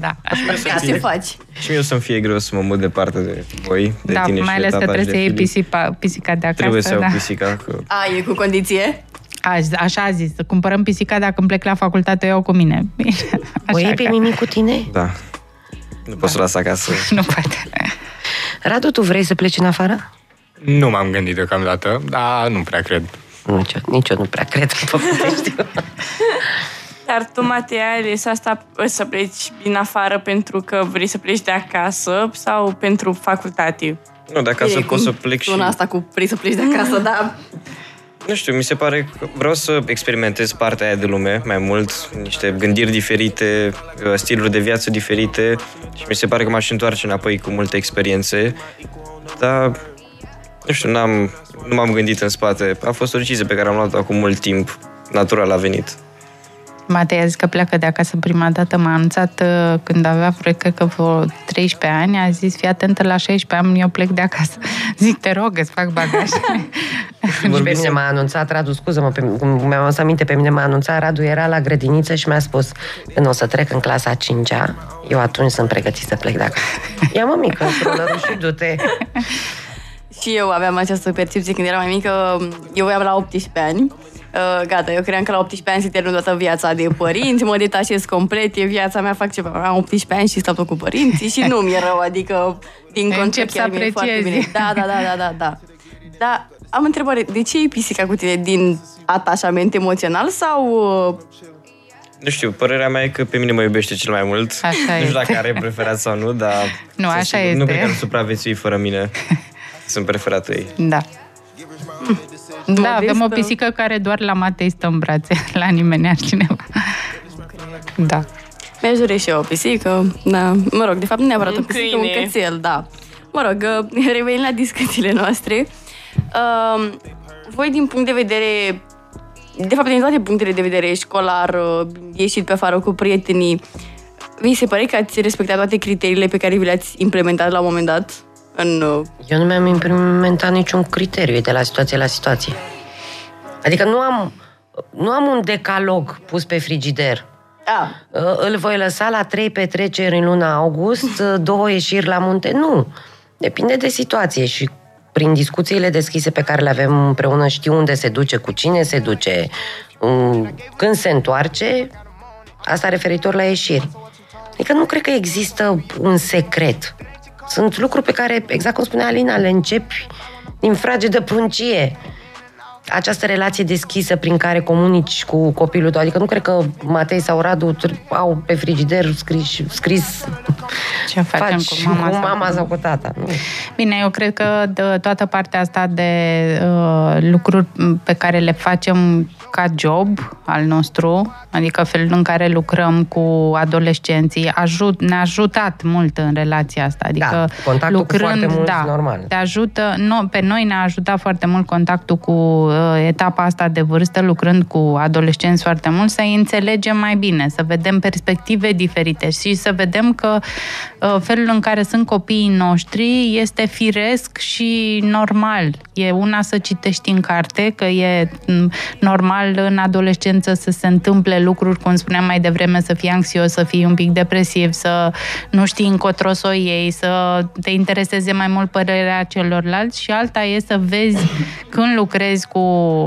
da. Ca ce faci? Și mie o să-mi fie greu să mă mut departe de voi, de da, tine și mai de ales că tata trebuie și să de iei Filip. pisica, pisica de acasă. Trebuie să iau da. pisica. Că... A, e cu condiție? Aș, așa a zis, să cumpărăm pisica dacă îmi plec la facultate, o iau cu mine. Bine, O așa iei pe că- Mimi cu tine? Da. Nu pot să o las acasă. Nu poate. Radu, tu vrei să pleci în afară? Nu m-am gândit deocamdată, dar nu prea cred. Nici eu, nici eu nu prea cred că știu. Dar tu, Matei, ai ales asta să pleci din afară pentru că vrei să pleci de acasă sau pentru facultate? Nu, de acasă Bine, pot cum să plec și... Sună asta cu vrei să pleci de acasă, da. Nu știu, mi se pare că vreau să experimentez partea aia de lume mai mult, niște gândiri diferite, uh, stiluri de viață diferite și mi se pare că m-aș întoarce înapoi cu multe experiențe, dar nu știu, n-am, nu m-am gândit în spate. A fost o decizie pe care am luat-o acum mult timp, natural a venit. Matei a zis că pleacă de acasă prima dată, m-a anunțat uh, când avea, cred că vreo 13 ani, a zis, fii atentă, la 16 ani eu plec de acasă. Zic, te rog, îți fac bagaj. și pe mine m-a anunțat Radu, scuză-mă, pe, cum mi-am adus aminte, pe mine m-a anunțat Radu, era la grădiniță și mi-a spus, când o să trec în clasa 5-a, eu atunci sunt pregătit să plec de acasă. Ia mă mică, și du-te. Și eu aveam această percepție când eram mai mică, eu voiam la 18 ani Uh, gata, eu cream că la 18 ani se termină toată viața de părinți, mă detașez complet, e viața mea, fac ceva. Am 18 ani și stau tot cu părinții și nu mi-e rău, adică din Încep să apreciezi. Da, da, da, da, da, da. Dar am întrebare, de ce e pisica cu tine? Din atașament emoțional sau uh, nu știu, părerea mea e că pe mine mă iubește cel mai mult. Așa nu știu este. dacă are preferat sau nu, dar... Nu, așa sigur, este. Nu cred că ar supraviețui fără mine. Sunt preferatul ei. Da. Da, avem o pisică care doar la Matei stă în brațe, la nimeni altcineva. Da. Mi-aș dori și eu o pisică, da. Mă rog, de fapt nu neapărat Un o pisică, un câine. cățel, da. Mă rog, uh, revenind la discuțiile noastre, uh, voi din punct de vedere, de fapt din toate punctele de vedere, școlar, uh, ieșit pe afară cu prietenii, vi se pare că ați respectat toate criteriile pe care vi le-ați implementat la un moment dat? În, uh, Eu nu mi-am implementat niciun criteriu, e de la situație la situație. Adică nu am, nu am un decalog pus pe frigider. a, Uh, Îl voi lăsa la trei petreceri în luna august, uh, două ieșiri la munte? Nu. Depinde de situație și prin discuțiile deschise pe care le avem împreună știu unde se duce, cu cine se duce, um, când se întoarce, asta referitor la ieșiri. Adică nu cred că există un secret. Sunt lucruri pe care, exact cum spunea Alina, le începi din frage de pruncie această relație deschisă prin care comunici cu copilul tău. Adică nu cred că Matei sau Radu tr- au pe frigider scris, scris Ce facem faci cu mama cu sau mama cu- sau cu tata. Nu. Bine, eu cred că de, toată partea asta de uh, lucruri pe care le facem ca job al nostru, adică felul în care lucrăm cu adolescenții, ajut, ne-a ajutat mult în relația asta. Adică Da, contactul cu foarte mulți, da, normal. Te ajută, no, pe noi ne-a ajutat foarte mult contactul cu uh, etapa asta de vârstă, lucrând cu adolescenți foarte mult, să îi înțelegem mai bine, să vedem perspective diferite și să vedem că uh, felul în care sunt copiii noștri este firesc și normal. E una să citești în carte, că e m, normal în adolescență să se întâmple lucruri, cum spuneam mai devreme, să fii anxios, să fii un pic depresiv, să nu știi încotro să o iei, să te intereseze mai mult părerea celorlalți și alta e să vezi când lucrezi cu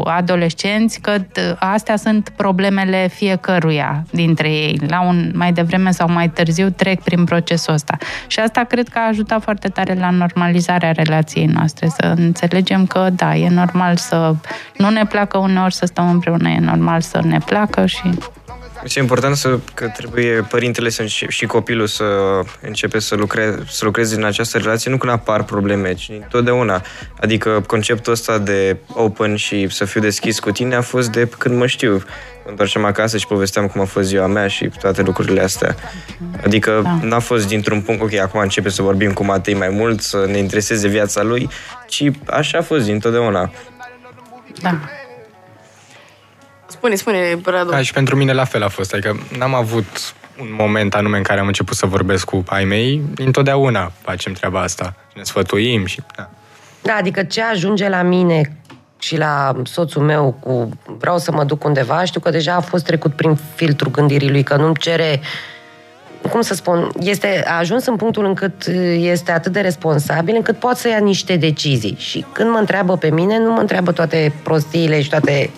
adolescenți că t- astea sunt problemele fiecăruia dintre ei. La un mai devreme sau mai târziu trec prin procesul ăsta. Și asta cred că a ajutat foarte tare la normalizarea relației noastre, să înțelegem că da, e normal să nu ne placă uneori să stăm împreună, e normal să ne placă și Deci e important să, că trebuie părintele să înce- și copilul să începe să, lucre, să lucreze în această relație, nu când apar probleme, ci întotdeauna. Adică conceptul ăsta de open și să fiu deschis cu tine a fost de când mă știu. Mă întorceam acasă și povesteam cum a fost ziua mea și toate lucrurile astea. Adică Da. n-a fost dintr-un punct, ok, acum începe să vorbim cu Matei mai mult, să ne intereseze viața lui, ci așa a fost dintotdeauna. da. Spune, spune, Radu. Da, și pentru mine la fel a fost. Adică n-am avut un moment anume în care am început să vorbesc cu ai mei. Întotdeauna facem treaba asta. Ne sfătuim și... Da. Da, adică ce ajunge la mine și la soțul meu cu vreau să mă duc undeva, știu că deja a fost trecut prin filtrul gândirii lui, că nu-mi cere cum să spun, este, a ajuns în punctul încât este atât de responsabil încât poate să ia niște decizii. Și când mă întreabă pe mine, nu mă întreabă toate prostiile și toate...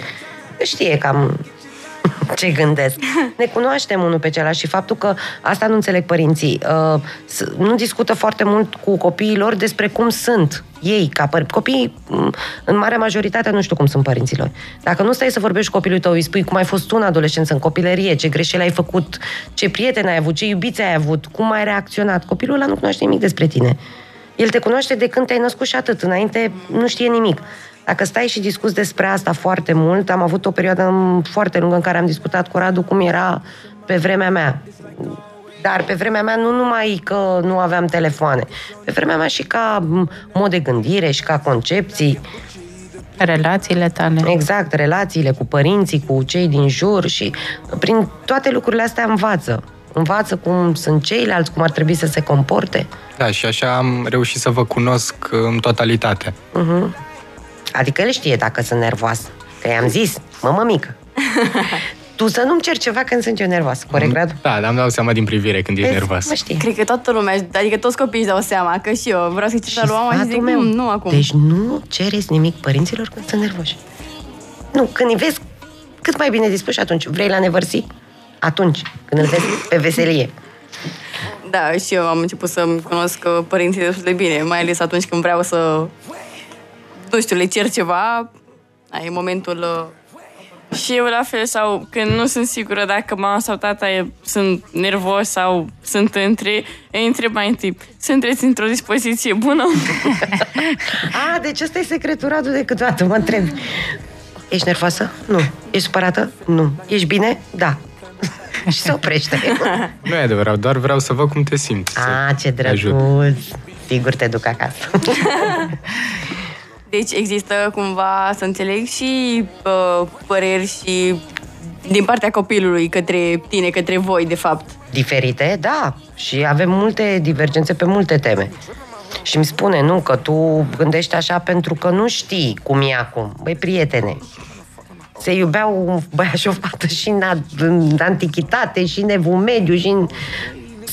Știe cam ce gândesc. Ne cunoaștem unul pe celălalt și faptul că asta nu înțeleg părinții. Uh, s- nu discută foarte mult cu copiii lor despre cum sunt ei ca părinți. Copiii, m, în mare majoritate, nu știu cum sunt părinților. Dacă nu stai să vorbești cu copilul tău, îi spui cum ai fost tu în adolescență, în copilărie, ce greșeli ai făcut, ce prieteni ai avut, ce iubiți ai avut, cum ai reacționat, copilul ăla nu cunoaște nimic despre tine. El te cunoaște de când te-ai născut și atât. Înainte nu știe nimic. Dacă stai și discuți despre asta foarte mult, am avut o perioadă foarte lungă în care am discutat cu Radu cum era pe vremea mea. Dar pe vremea mea nu numai că nu aveam telefoane, pe vremea mea și ca mod de gândire și ca concepții. Relațiile tale. Exact, relațiile cu părinții, cu cei din jur și prin toate lucrurile astea învață. Învață cum sunt ceilalți, cum ar trebui să se comporte. Da, și așa am reușit să vă cunosc în totalitate. Uh-huh. Adică el știe dacă sunt nervoasă. Că i-am zis, mămă mică, tu să nu-mi cer ceva când sunt eu nervoasă, corect, Radu? Da, dar am dau seama din privire când ești nervoasă. Cred că toată lumea, adică toți copiii își dau seama, că și eu vreau să-i cer lui mama și zic, meu, nu, nu acum. Deci nu cereți nimic părinților când sunt nervoși. Nu, când îi vezi cât mai bine dispuși atunci. Vrei la nevărsi? Atunci, când îl vezi pe veselie. Da, și eu am început să-mi cunosc părinții destul de bine, mai ales atunci când vreau să, nu știu, le cer ceva, ai momentul uh, și eu la fel, sau când nu sunt sigură dacă mama sau tata e, sunt nervos sau sunt între, îi întreb mai întâi, sunteți într-o dispoziție bună? A, deci ăsta e secretul, Radu, de câteodată mă întreb. Ești nervoasă? Nu. Ești supărată? Nu. Ești bine? Da. și se oprește. nu e adevărat, doar vreau să văd cum te simți. A, ce drăguț. Sigur te duc acasă. deci există cumva, să înțeleg, și uh, păreri și din partea copilului către tine, către voi, de fapt. Diferite, da. Și avem multe divergențe pe multe teme. Și îmi spune, nu, că tu gândești așa pentru că nu știi cum e acum. Băi, prietene, se iubeau un băiat și o fată și în, în antichitate, și în evul mediu, și în...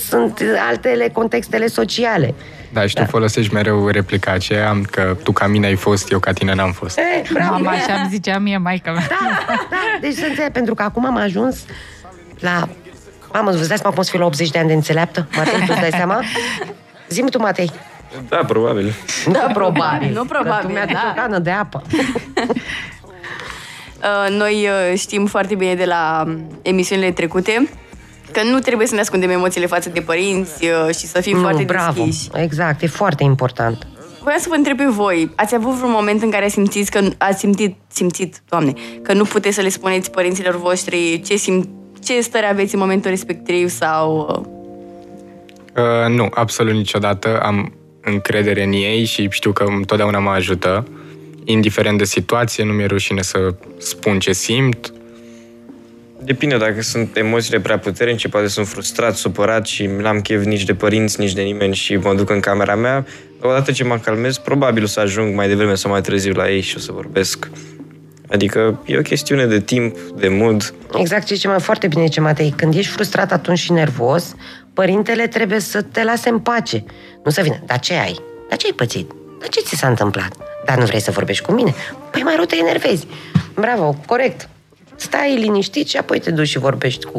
Sunt altele contextele sociale. Da, și tu da. folosești mereu replica aceea că tu ca mine ai fost, eu ca tine n-am fost. E, bravo, Mama așa îmi zicea mie maica mea. Da, da, deci să înțeleg, pentru că acum am ajuns la... Mamă, vă dai seama cum o să fiu la 80 de ani de înțeleaptă? Matei, tu dai seama? Zi-mi tu, Matei. Da, probabil. Da, probabil. nu probabil, că tu mi-a da. o cană de apă. Uh, noi uh, știm foarte bine de la um, emisiunile trecute că nu trebuie să ne ascundem emoțiile față de părinți uh, și să fim nu, foarte bravo. deschiși. Exact, e foarte important. Voiam să vă întreb pe voi, ați avut vreun moment în care simțiți că ați simțit, simțit, doamne, că nu puteți să le spuneți părinților voștri ce, sim, ce stări aveți în momentul respectiv sau... Uh, nu, absolut niciodată. Am încredere în ei și știu că întotdeauna mă ajută. Indiferent de situație, nu mi-e rușine să spun ce simt. Depinde dacă sunt emoțiile prea puternice, poate sunt frustrat, supărat și n-am chef nici de părinți, nici de nimeni și mă duc în camera mea. Odată ce mă calmez, probabil o să ajung mai devreme sau mai târziu la ei și o să vorbesc. Adică e o chestiune de timp, de mood. Exact ce mai foarte bine ce Matei. Când ești frustrat atunci și nervos, părintele trebuie să te lase în pace. Nu să vină, dar ce ai? Dar ce ai pățit? Dar ce ți s-a întâmplat? Dar nu vrei să vorbești cu mine? Păi mai rău te enervezi. Bravo, corect. Stai liniștit și apoi te duci și vorbești cu,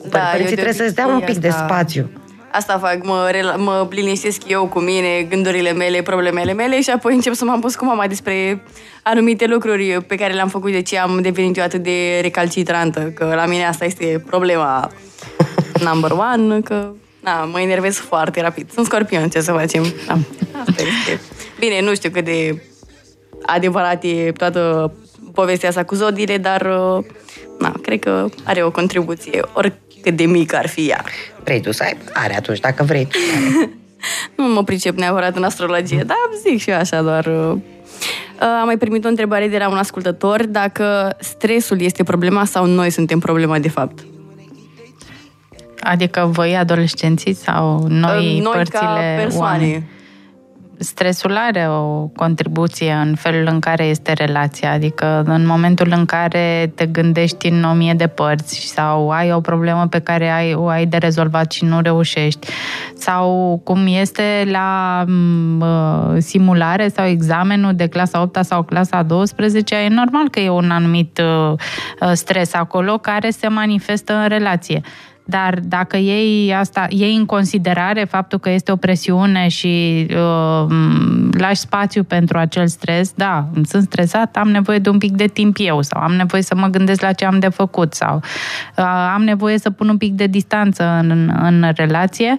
cu da, părinții. Trebuie să-ți dea un pic asta... de spațiu. Asta fac, mă, mă liniștesc eu cu mine, gândurile mele, problemele mele și apoi încep să mă pus cu mama despre anumite lucruri pe care le-am făcut, de ce am devenit eu atât de recalcitrantă, că la mine asta este problema number one, că na, mă enervez foarte rapid. Sunt scorpion, ce să facem? Da. Asta este. Bine, nu știu cât de adevărat e toată povestea asta cu zodiile, dar na, cred că are o contribuție, oricât de mică ar fi ea. Vrei tu să ai? Are atunci, dacă vrei. nu mă pricep neapărat în astrologie, dar zic și eu așa doar... Am mai primit o întrebare de la un ascultător dacă stresul este problema sau noi suntem problema de fapt. Adică voi adolescenții sau noi, noi părțile ca persoane. Oameni? Stresul are o contribuție în felul în care este relația, adică în momentul în care te gândești în o mie de părți sau ai o problemă pe care ai, o ai de rezolvat și nu reușești, sau cum este la uh, simulare sau examenul de clasa 8 sau clasa 12, e normal că e un anumit uh, stres acolo care se manifestă în relație. Dar dacă iei asta, iei în considerare faptul că este o presiune și uh, lași spațiu pentru acel stres, da, sunt stresat, am nevoie de un pic de timp eu sau am nevoie să mă gândesc la ce am de făcut sau uh, am nevoie să pun un pic de distanță în, în relație,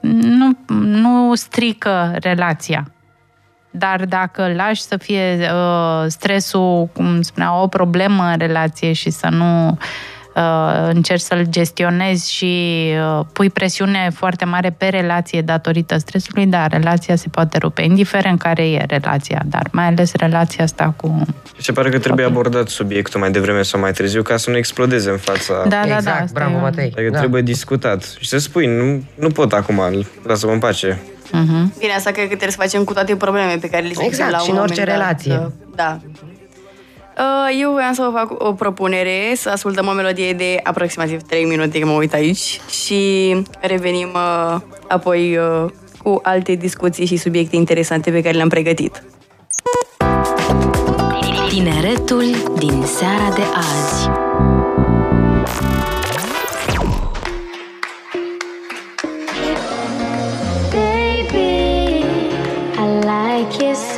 nu, nu strică relația. dar dacă lași să fie uh, stresul, cum spunea, o problemă în relație și să nu uh, încerci să-l gestionezi și uh, pui presiune foarte mare pe relație datorită stresului, da, relația se poate rupe, indiferent care e relația, dar mai ales relația asta cu... Se pare că trebuie abordat subiectul mai devreme sau mai târziu ca să nu explodeze în fața... Da, da, da. exact, asta bravo, e- Matei. Adică da. trebuie discutat și să spui, nu, nu pot acum, lasă-mă în pace. Mhm. Bine, asta cred că trebuie să facem cu toate problemele pe care le simțim Exact, la un și în orice moment dat. relație. Da. Uh, Eu voiam să vă fac o propunere, să ascultăm o melodie de aproximativ 3 minute, că mă uit aici, și revenim uh, apoi uh, cu alte discuții și subiecte interesante pe care le-am pregătit. Tineretul din seara de azi. Baby, I like your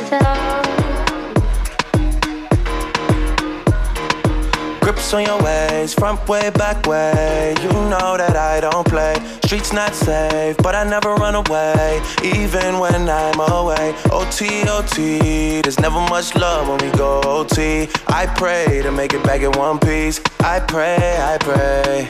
On your ways, front way, back way. You know that I don't play. Streets not safe, but I never run away, even when I'm away. OT, OT, there's never much love when we go OT. I pray to make it back in one piece. I pray, I pray.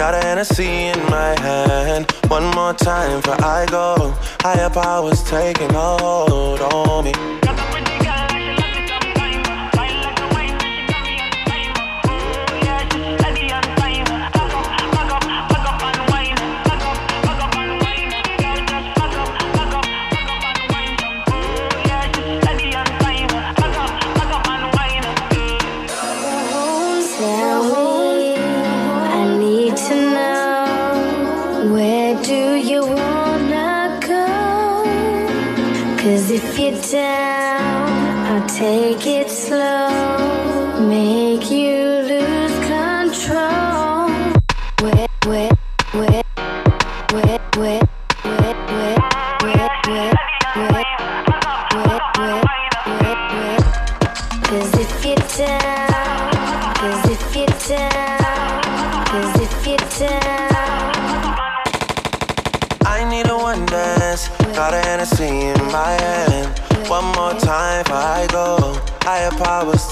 Got a Hennessy in my hand. One more time before I go. Higher powers taking hold on me.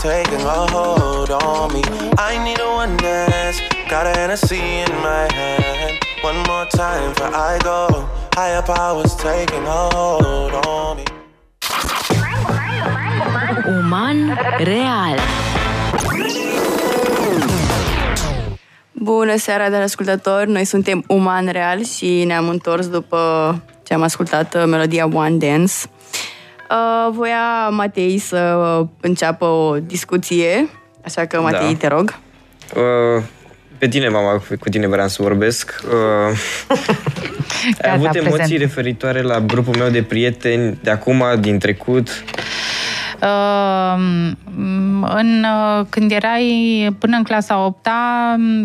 Taking a hold on me. I need a one dance. Got a Hennessy in my hand. One more time before I go. Higher powers taking a hold on me. Uman real. Bună seara, dragi ascultători! Noi suntem Uman Real și ne-am întors după ce am ascultat uh, melodia One Dance. Uh, voia Matei să înceapă o discuție, așa că Matei, Da. te rog. Uh, pe tine, mama, cu tine vreau să vorbesc. Uh, ai Gata, avut emoții prezent. referitoare la grupul meu de prieteni de acum, din trecut? Uh, în, uh, când erai până în clasa 8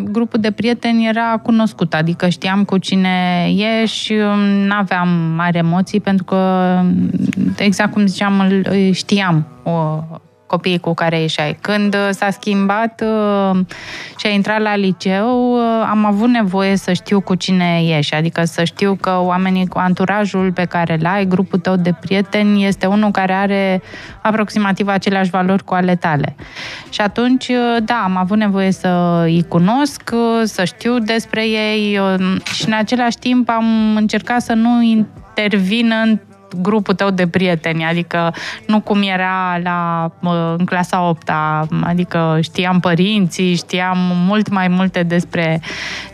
grupul de prieteni era cunoscut, adică știam cu cine ești, nu aveam mari emoții pentru că, exact cum ziceam, îl îi știam o, copiii cu care ieșai. Când uh, s-a schimbat uh, și a intrat la liceu, uh, am avut nevoie să știu cu cine ieși, adică să știu că oamenii cu anturajul pe care îl ai, grupul tău de prieteni, este unul care are aproximativ aceleași valori cu ale tale. Și atunci, uh, da, am avut nevoie să îi cunosc, uh, să știu despre ei uh, și în același timp am încercat să nu intervin în grupul tău de prieteni, adică nu cum era la, uh, în clasa 8 adică știam părinții, știam mult mai multe despre,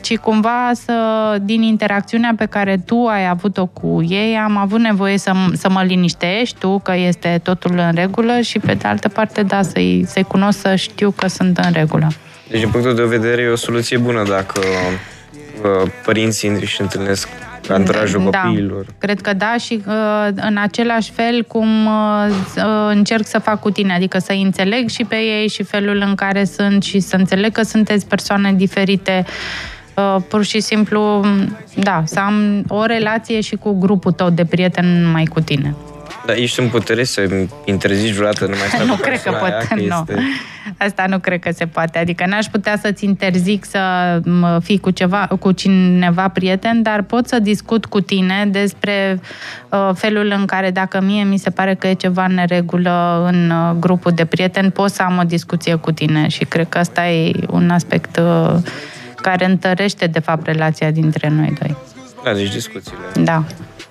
ci cumva să, din interacțiunea pe care tu ai avut-o cu ei, am avut nevoie să, să mă liniștești tu, că este totul în regulă și pe de altă parte, da, să-i, să-i cunosc, să știu că sunt în regulă. Deci, din punctul de vedere, e o soluție bună dacă uh, părinții își întâlnesc anturajul da, copiilor. Cred că da și uh, în același fel cum uh, încerc să fac cu tine, adică să înțeleg și pe ei și felul în care sunt și să înțeleg că sunteți persoane diferite uh, pur și simplu, da, să am o relație și cu grupul tău de prieteni mai cu tine. Dar ești în putere să interzici vreodată numai asta Nu cred că pot, aia, că nu. Este... Asta nu cred că se poate. Adică n-aș putea să-ți interzic să fii cu, ceva, cu cineva prieten, dar pot să discut cu tine despre uh, felul în care dacă mie mi se pare că e ceva în neregulă în uh, grupul de prieteni, pot să am o discuție cu tine și cred că asta e un aspect uh, care întărește de fapt relația dintre noi doi. Da, deci discuțiile. Da.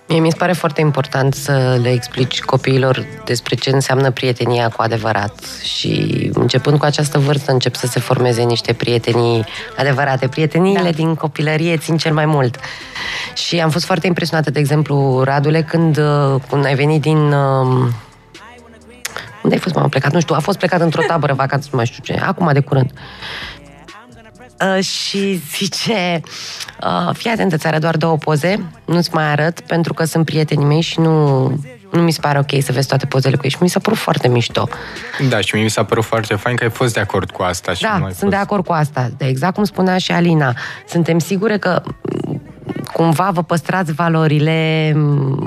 Mie mi se pare foarte important să le explici copiilor despre ce înseamnă prietenia cu adevărat și începând cu această vârstă încep să se formeze niște prietenii adevărate. Prieteniile da. din copilărie țin cel mai mult. Și am fost foarte impresionată, de exemplu, Radule, când, când ai venit din... Um, unde ai fost, m-am plecat? Nu știu, a fost plecat într-o tabără vacanță, nu mai știu ce, acum de curând. Uh, și zice, uh, fii atentă, ți doar două poze, nu-ți mai arăt, pentru că sunt prietenii mei și nu, nu mi se pare ok să vezi toate pozele cu ei. Și mi s-a părut foarte mișto. Da, și mi s-a părut foarte fain că ai fost de acord cu asta. Și da, nu sunt fost... de acord cu asta. De exact cum spunea și Alina, suntem sigure că cumva vă păstrați valorile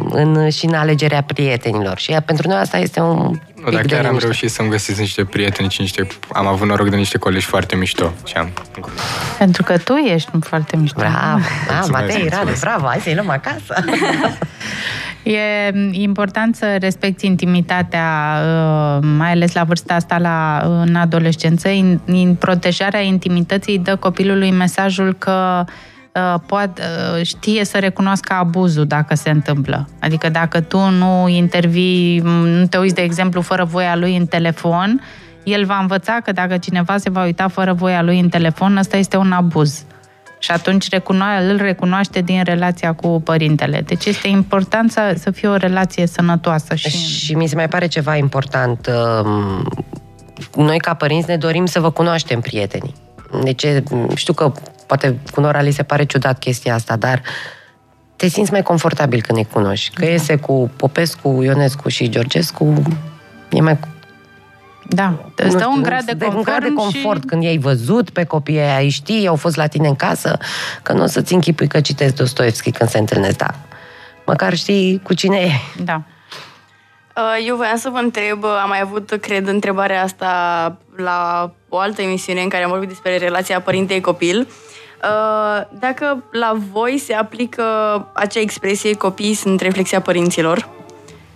în, și în alegerea prietenilor. Și pentru noi asta este un nu, dar chiar am reușit să-mi găsesc niște prieteni și niște... Am avut noroc de niște colegi foarte mișto. Și am... Pentru că tu ești foarte mișto. Bravo! Ah, Matei, Radu, bravo! Hai să-i luăm acasă! E important să respecti intimitatea, uh, mai ales la vârsta asta, la, în adolescență. In, protejarea intimității dă copilului mesajul că Uh, poate, uh, știe să recunoască abuzul dacă se întâmplă. Adică dacă tu nu intervii, nu te uiți, de exemplu, fără voia lui în telefon, el va învăța că dacă cineva se va uita fără voia lui în telefon, ăsta este un abuz. Și atunci recuno- îl recunoaște din relația cu părintele. Deci este important să, să fie o relație sănătoasă. Și... și mi se mai pare ceva important. Um, noi, ca părinți, ne dorim să vă cunoaștem prietenii. Deci, știu că poate cu Nora li se pare ciudat chestia asta, dar te simți mai confortabil când îi cunoști. Că da. iese cu Popescu, Ionescu și Georgescu, e mai da, îți dă un grad de confort. Un grad de confort și... când i-ai văzut pe copiii aia, știi, au fost la tine în casă, că nu o să-ți închipui că citesc Dostoevski când se întâlnesc, da. Măcar știi cu cine e. Da. Uh, eu voiam să vă întreb, am mai avut, cred, întrebarea asta la o altă emisiune în care am vorbit despre relația părinte-copil. Uh, dacă la voi se aplică acea expresie copiii sunt reflexia părinților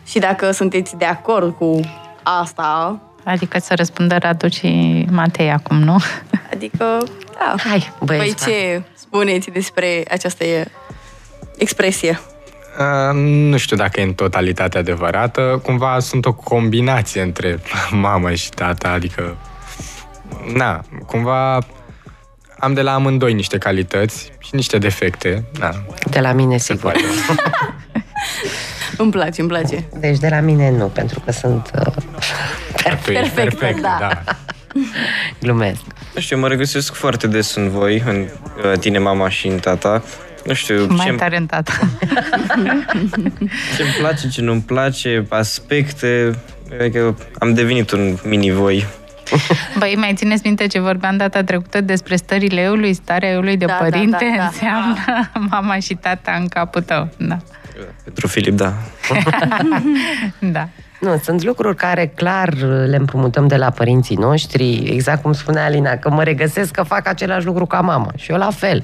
și dacă sunteți de acord cu asta. Adică să răspundă Radu și Matei acum, nu? Adică, da. Hai, băieți, Păi ce spuneți despre această expresie? Uh, nu știu dacă e în totalitate adevărată. Cumva sunt o combinație între mamă și tata, adică... Na, cumva am de la amândoi niște calități și niște defecte. Na, de la mine, sigur. Poate. îmi place, îmi place. Deci de la mine nu, pentru că sunt uh, perfect. Perfect, perfect da. da. Glumesc. Nu știu, mă regăsesc foarte des în voi, în uh, tine, mama și în tata. Nu știu... Mai ce tare în tata. ce-mi place, ce nu-mi place, aspecte... Adică am devenit un mini-voi. Băi, mai țineți minte ce vorbeam data trecută despre stările eului, starea eului de da, părinte da, da, da. înseamnă mama și tata în capul tău. Da. Pentru Filip, da. da. Nu, sunt lucruri care clar le împrumutăm de la părinții noștri, exact cum spunea Alina, că mă regăsesc că fac același lucru ca mama și eu la fel.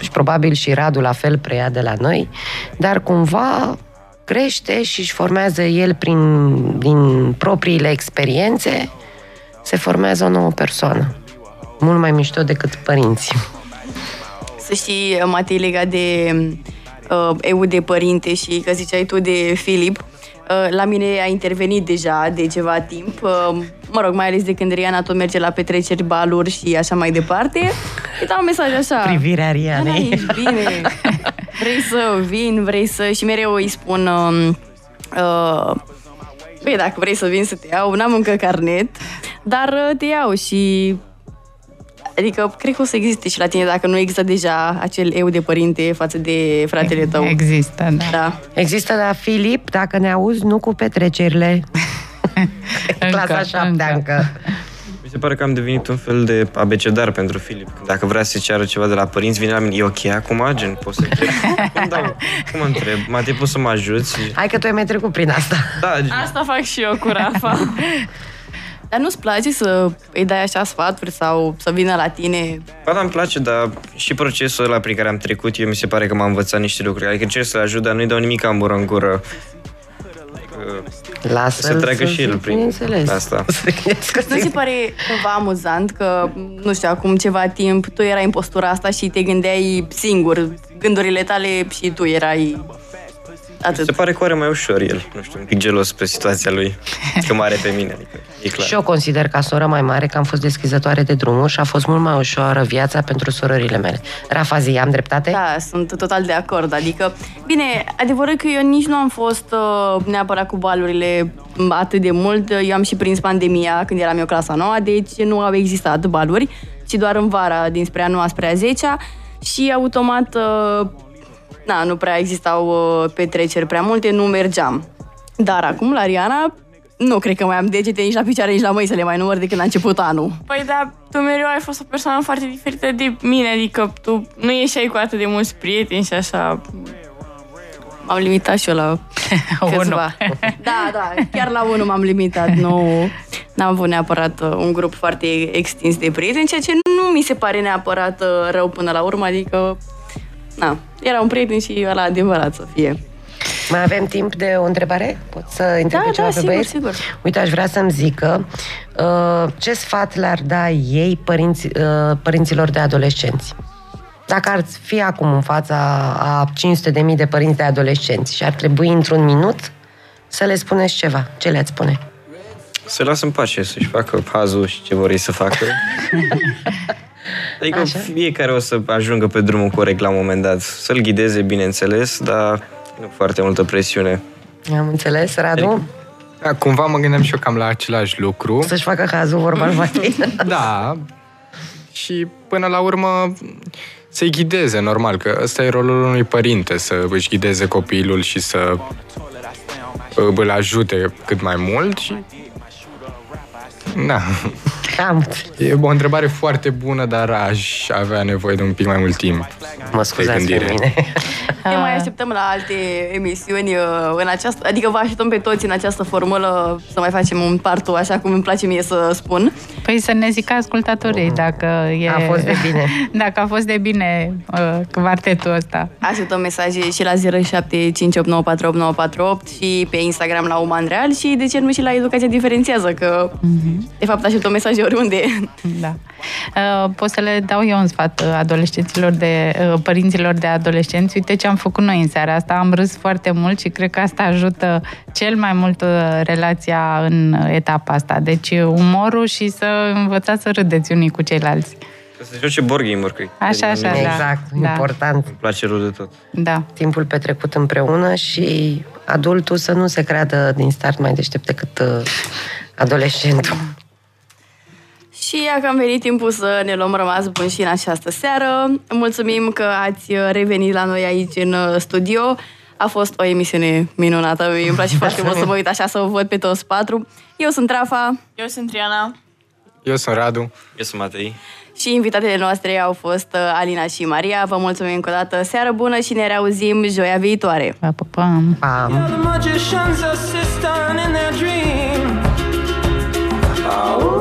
Și probabil și Radu la fel preia de la noi, dar cumva crește și își formează el prin, din propriile experiențe, se formează o nouă persoană. Mult mai mișto decât părinții. Să știi, Matei, legat de uh, eu de părinte și că ziceai tu de Filip, uh, la mine a intervenit deja de ceva timp, uh, mă rog, mai ales de când Riana tot merge la petreceri, baluri și așa mai departe. Îi dau un mesaj așa. Privirea Rianei. Ana, ești bine. Vrei să vin, vrei să... Și mereu îi spun... Uh, uh, Băi, dacă vrei să vin să te iau, n-am încă carnet, dar uh, te iau și... Adică, cred că o să existe și la tine dacă nu există deja acel eu de părinte față de fratele tău. Există, da. Da. Există, da, Filip, dacă ne auzi, nu cu petrecerile. Clasa șaptea încă. Mi se pare că am devenit un fel de abecedar pentru Filip. Dacă vrea să ceară ceva de la părinți, vine la mine, e ok acum, gen, poți să întreb? cum, dau, cum întreb? Mate, poți să mă ajuți? Hai că tu ai mai trecut prin asta. Da, gen, Asta fac și eu cu Rafa. Dar nu-ți place să îi dai așa sfaturi sau să vină la tine? Ba, da, îmi place, dar și procesul ăla prin care am trecut, eu mi se pare că m-am învățat niște lucruri. Adică încerc să-l ajut, dar nu-i dau nimic în în gură. Adică, Lasă-l să treacă și el zic, prin bineînțeles. asta. Să gândească Nu ți singur. pare cumva amuzant că, nu știu, acum ceva timp tu erai în postura asta și te gândeai singur, gândurile tale și tu erai atât. Se pare că o are mai ușor el. Nu știu, un pic gelos pe situația lui. Că mare pe mine, adică, e clar. Și eu consider ca soră mai mare că am fost deschizătoare de drumuri și a fost mult mai ușoară viața pentru sorările mele. Rafa, zi, am dreptate? Da, sunt total de acord. Adică, bine, adevărul că eu nici nu am fost uh, neapărat cu balurile atât de mult. Eu am și prins pandemia când eram eu clasa nouă, deci nu au existat baluri, ci doar în vara dinspre a noua spre a zecea și automat uh, na, nu prea existau uh, petreceri prea multe, nu mergeam. Dar acum, la Riana, nu cred că mai am degete nici la picioare, nici la mâini să le mai număr de când a început anul. Păi da, tu mereu ai fost o persoană foarte diferită de mine, adică tu nu ieșeai cu atât de mulți prieteni și așa. M-am limitat și eu la câțiva. Da, da, chiar la unul m-am limitat. Nu, n-am avut neapărat uh, un grup foarte extins de prieteni, ceea ce nu mi se pare neapărat uh, rău până la urmă, adică na, era un prieten și ăla adevărat să fie. Mai avem timp de o întrebare? Pot să întreb Da, ceva da, pe sigur, băieți? sigur. Uite, aș vrea să-mi zică uh, ce sfat le-ar da ei părinți, uh, părinților de adolescenți. Dacă ar fi acum în fața a 500.000 de părinți de adolescenți și ar trebui într-un minut să le spuneți ceva, ce le-ați spune? Să lasă în pace, să-și facă hazul și ce vor ei să facă. Adică Așa. fiecare o să ajungă pe drumul corect la un moment dat. Să-l ghideze, bineînțeles, dar nu foarte multă presiune. Am înțeles, Radu? Da, cumva mă gândeam și eu cam la același lucru. Să-și facă cazul, vorba lui Matei. Da. Și până la urmă să-i ghideze, normal, că ăsta e rolul unui părinte, să își ghideze copilul și să îl ajute cât mai mult și... Da. Am, E o întrebare foarte bună, dar aș avea nevoie de un pic mai mult timp. mă scuzați pe gândire. mine. Ne mai așteptăm la alte emisiuni uh, în această, adică vă așteptăm pe toți în această formulă să mai facem un partu, așa cum îmi place mie să spun. Păi să ne zică ascultatorii dacă e... A fost de bine. Dacă a fost de bine uh, quartetul ăsta. Așteptăm mesaje și la 0758948948 și pe Instagram la Uman Real și de ce nu și la Educația Diferențiază, că de fapt așteptăm mesaje oriunde. Da. Uh, pot să le dau eu un sfat uh, adolescenților de, uh, părinților de adolescenți. Uite ce am făcut noi în seara asta. Am râs foarte mult și cred că asta ajută cel mai mult uh, relația în uh, etapa asta. Deci umorul și să învățați să râdeți unii cu ceilalți. Să se joace board game cred. Așa, așa, da. Exact, Da. important. Îmi place rău de tot. Da. Timpul petrecut împreună și adultul să nu se creadă din start mai deștept decât uh, adolescentul. Și ia că am venit timpul să ne luăm rămas bun și în această seară. Mulțumim că ați revenit la noi aici în uh, studio. A fost o emisiune minunată. Mie îmi place foarte mult să mă uit așa, să vă văd pe toți patru. Eu sunt Rafa Eu sunt Triana. Eu sunt Radu. Eu sunt Matei. și invitatele noastre au fost uh, Alina și Maria. Vă mulțumim încă o dată. Seară bună și ne reauzim joia viitoare. Pa, pa, pam. Pam! 아,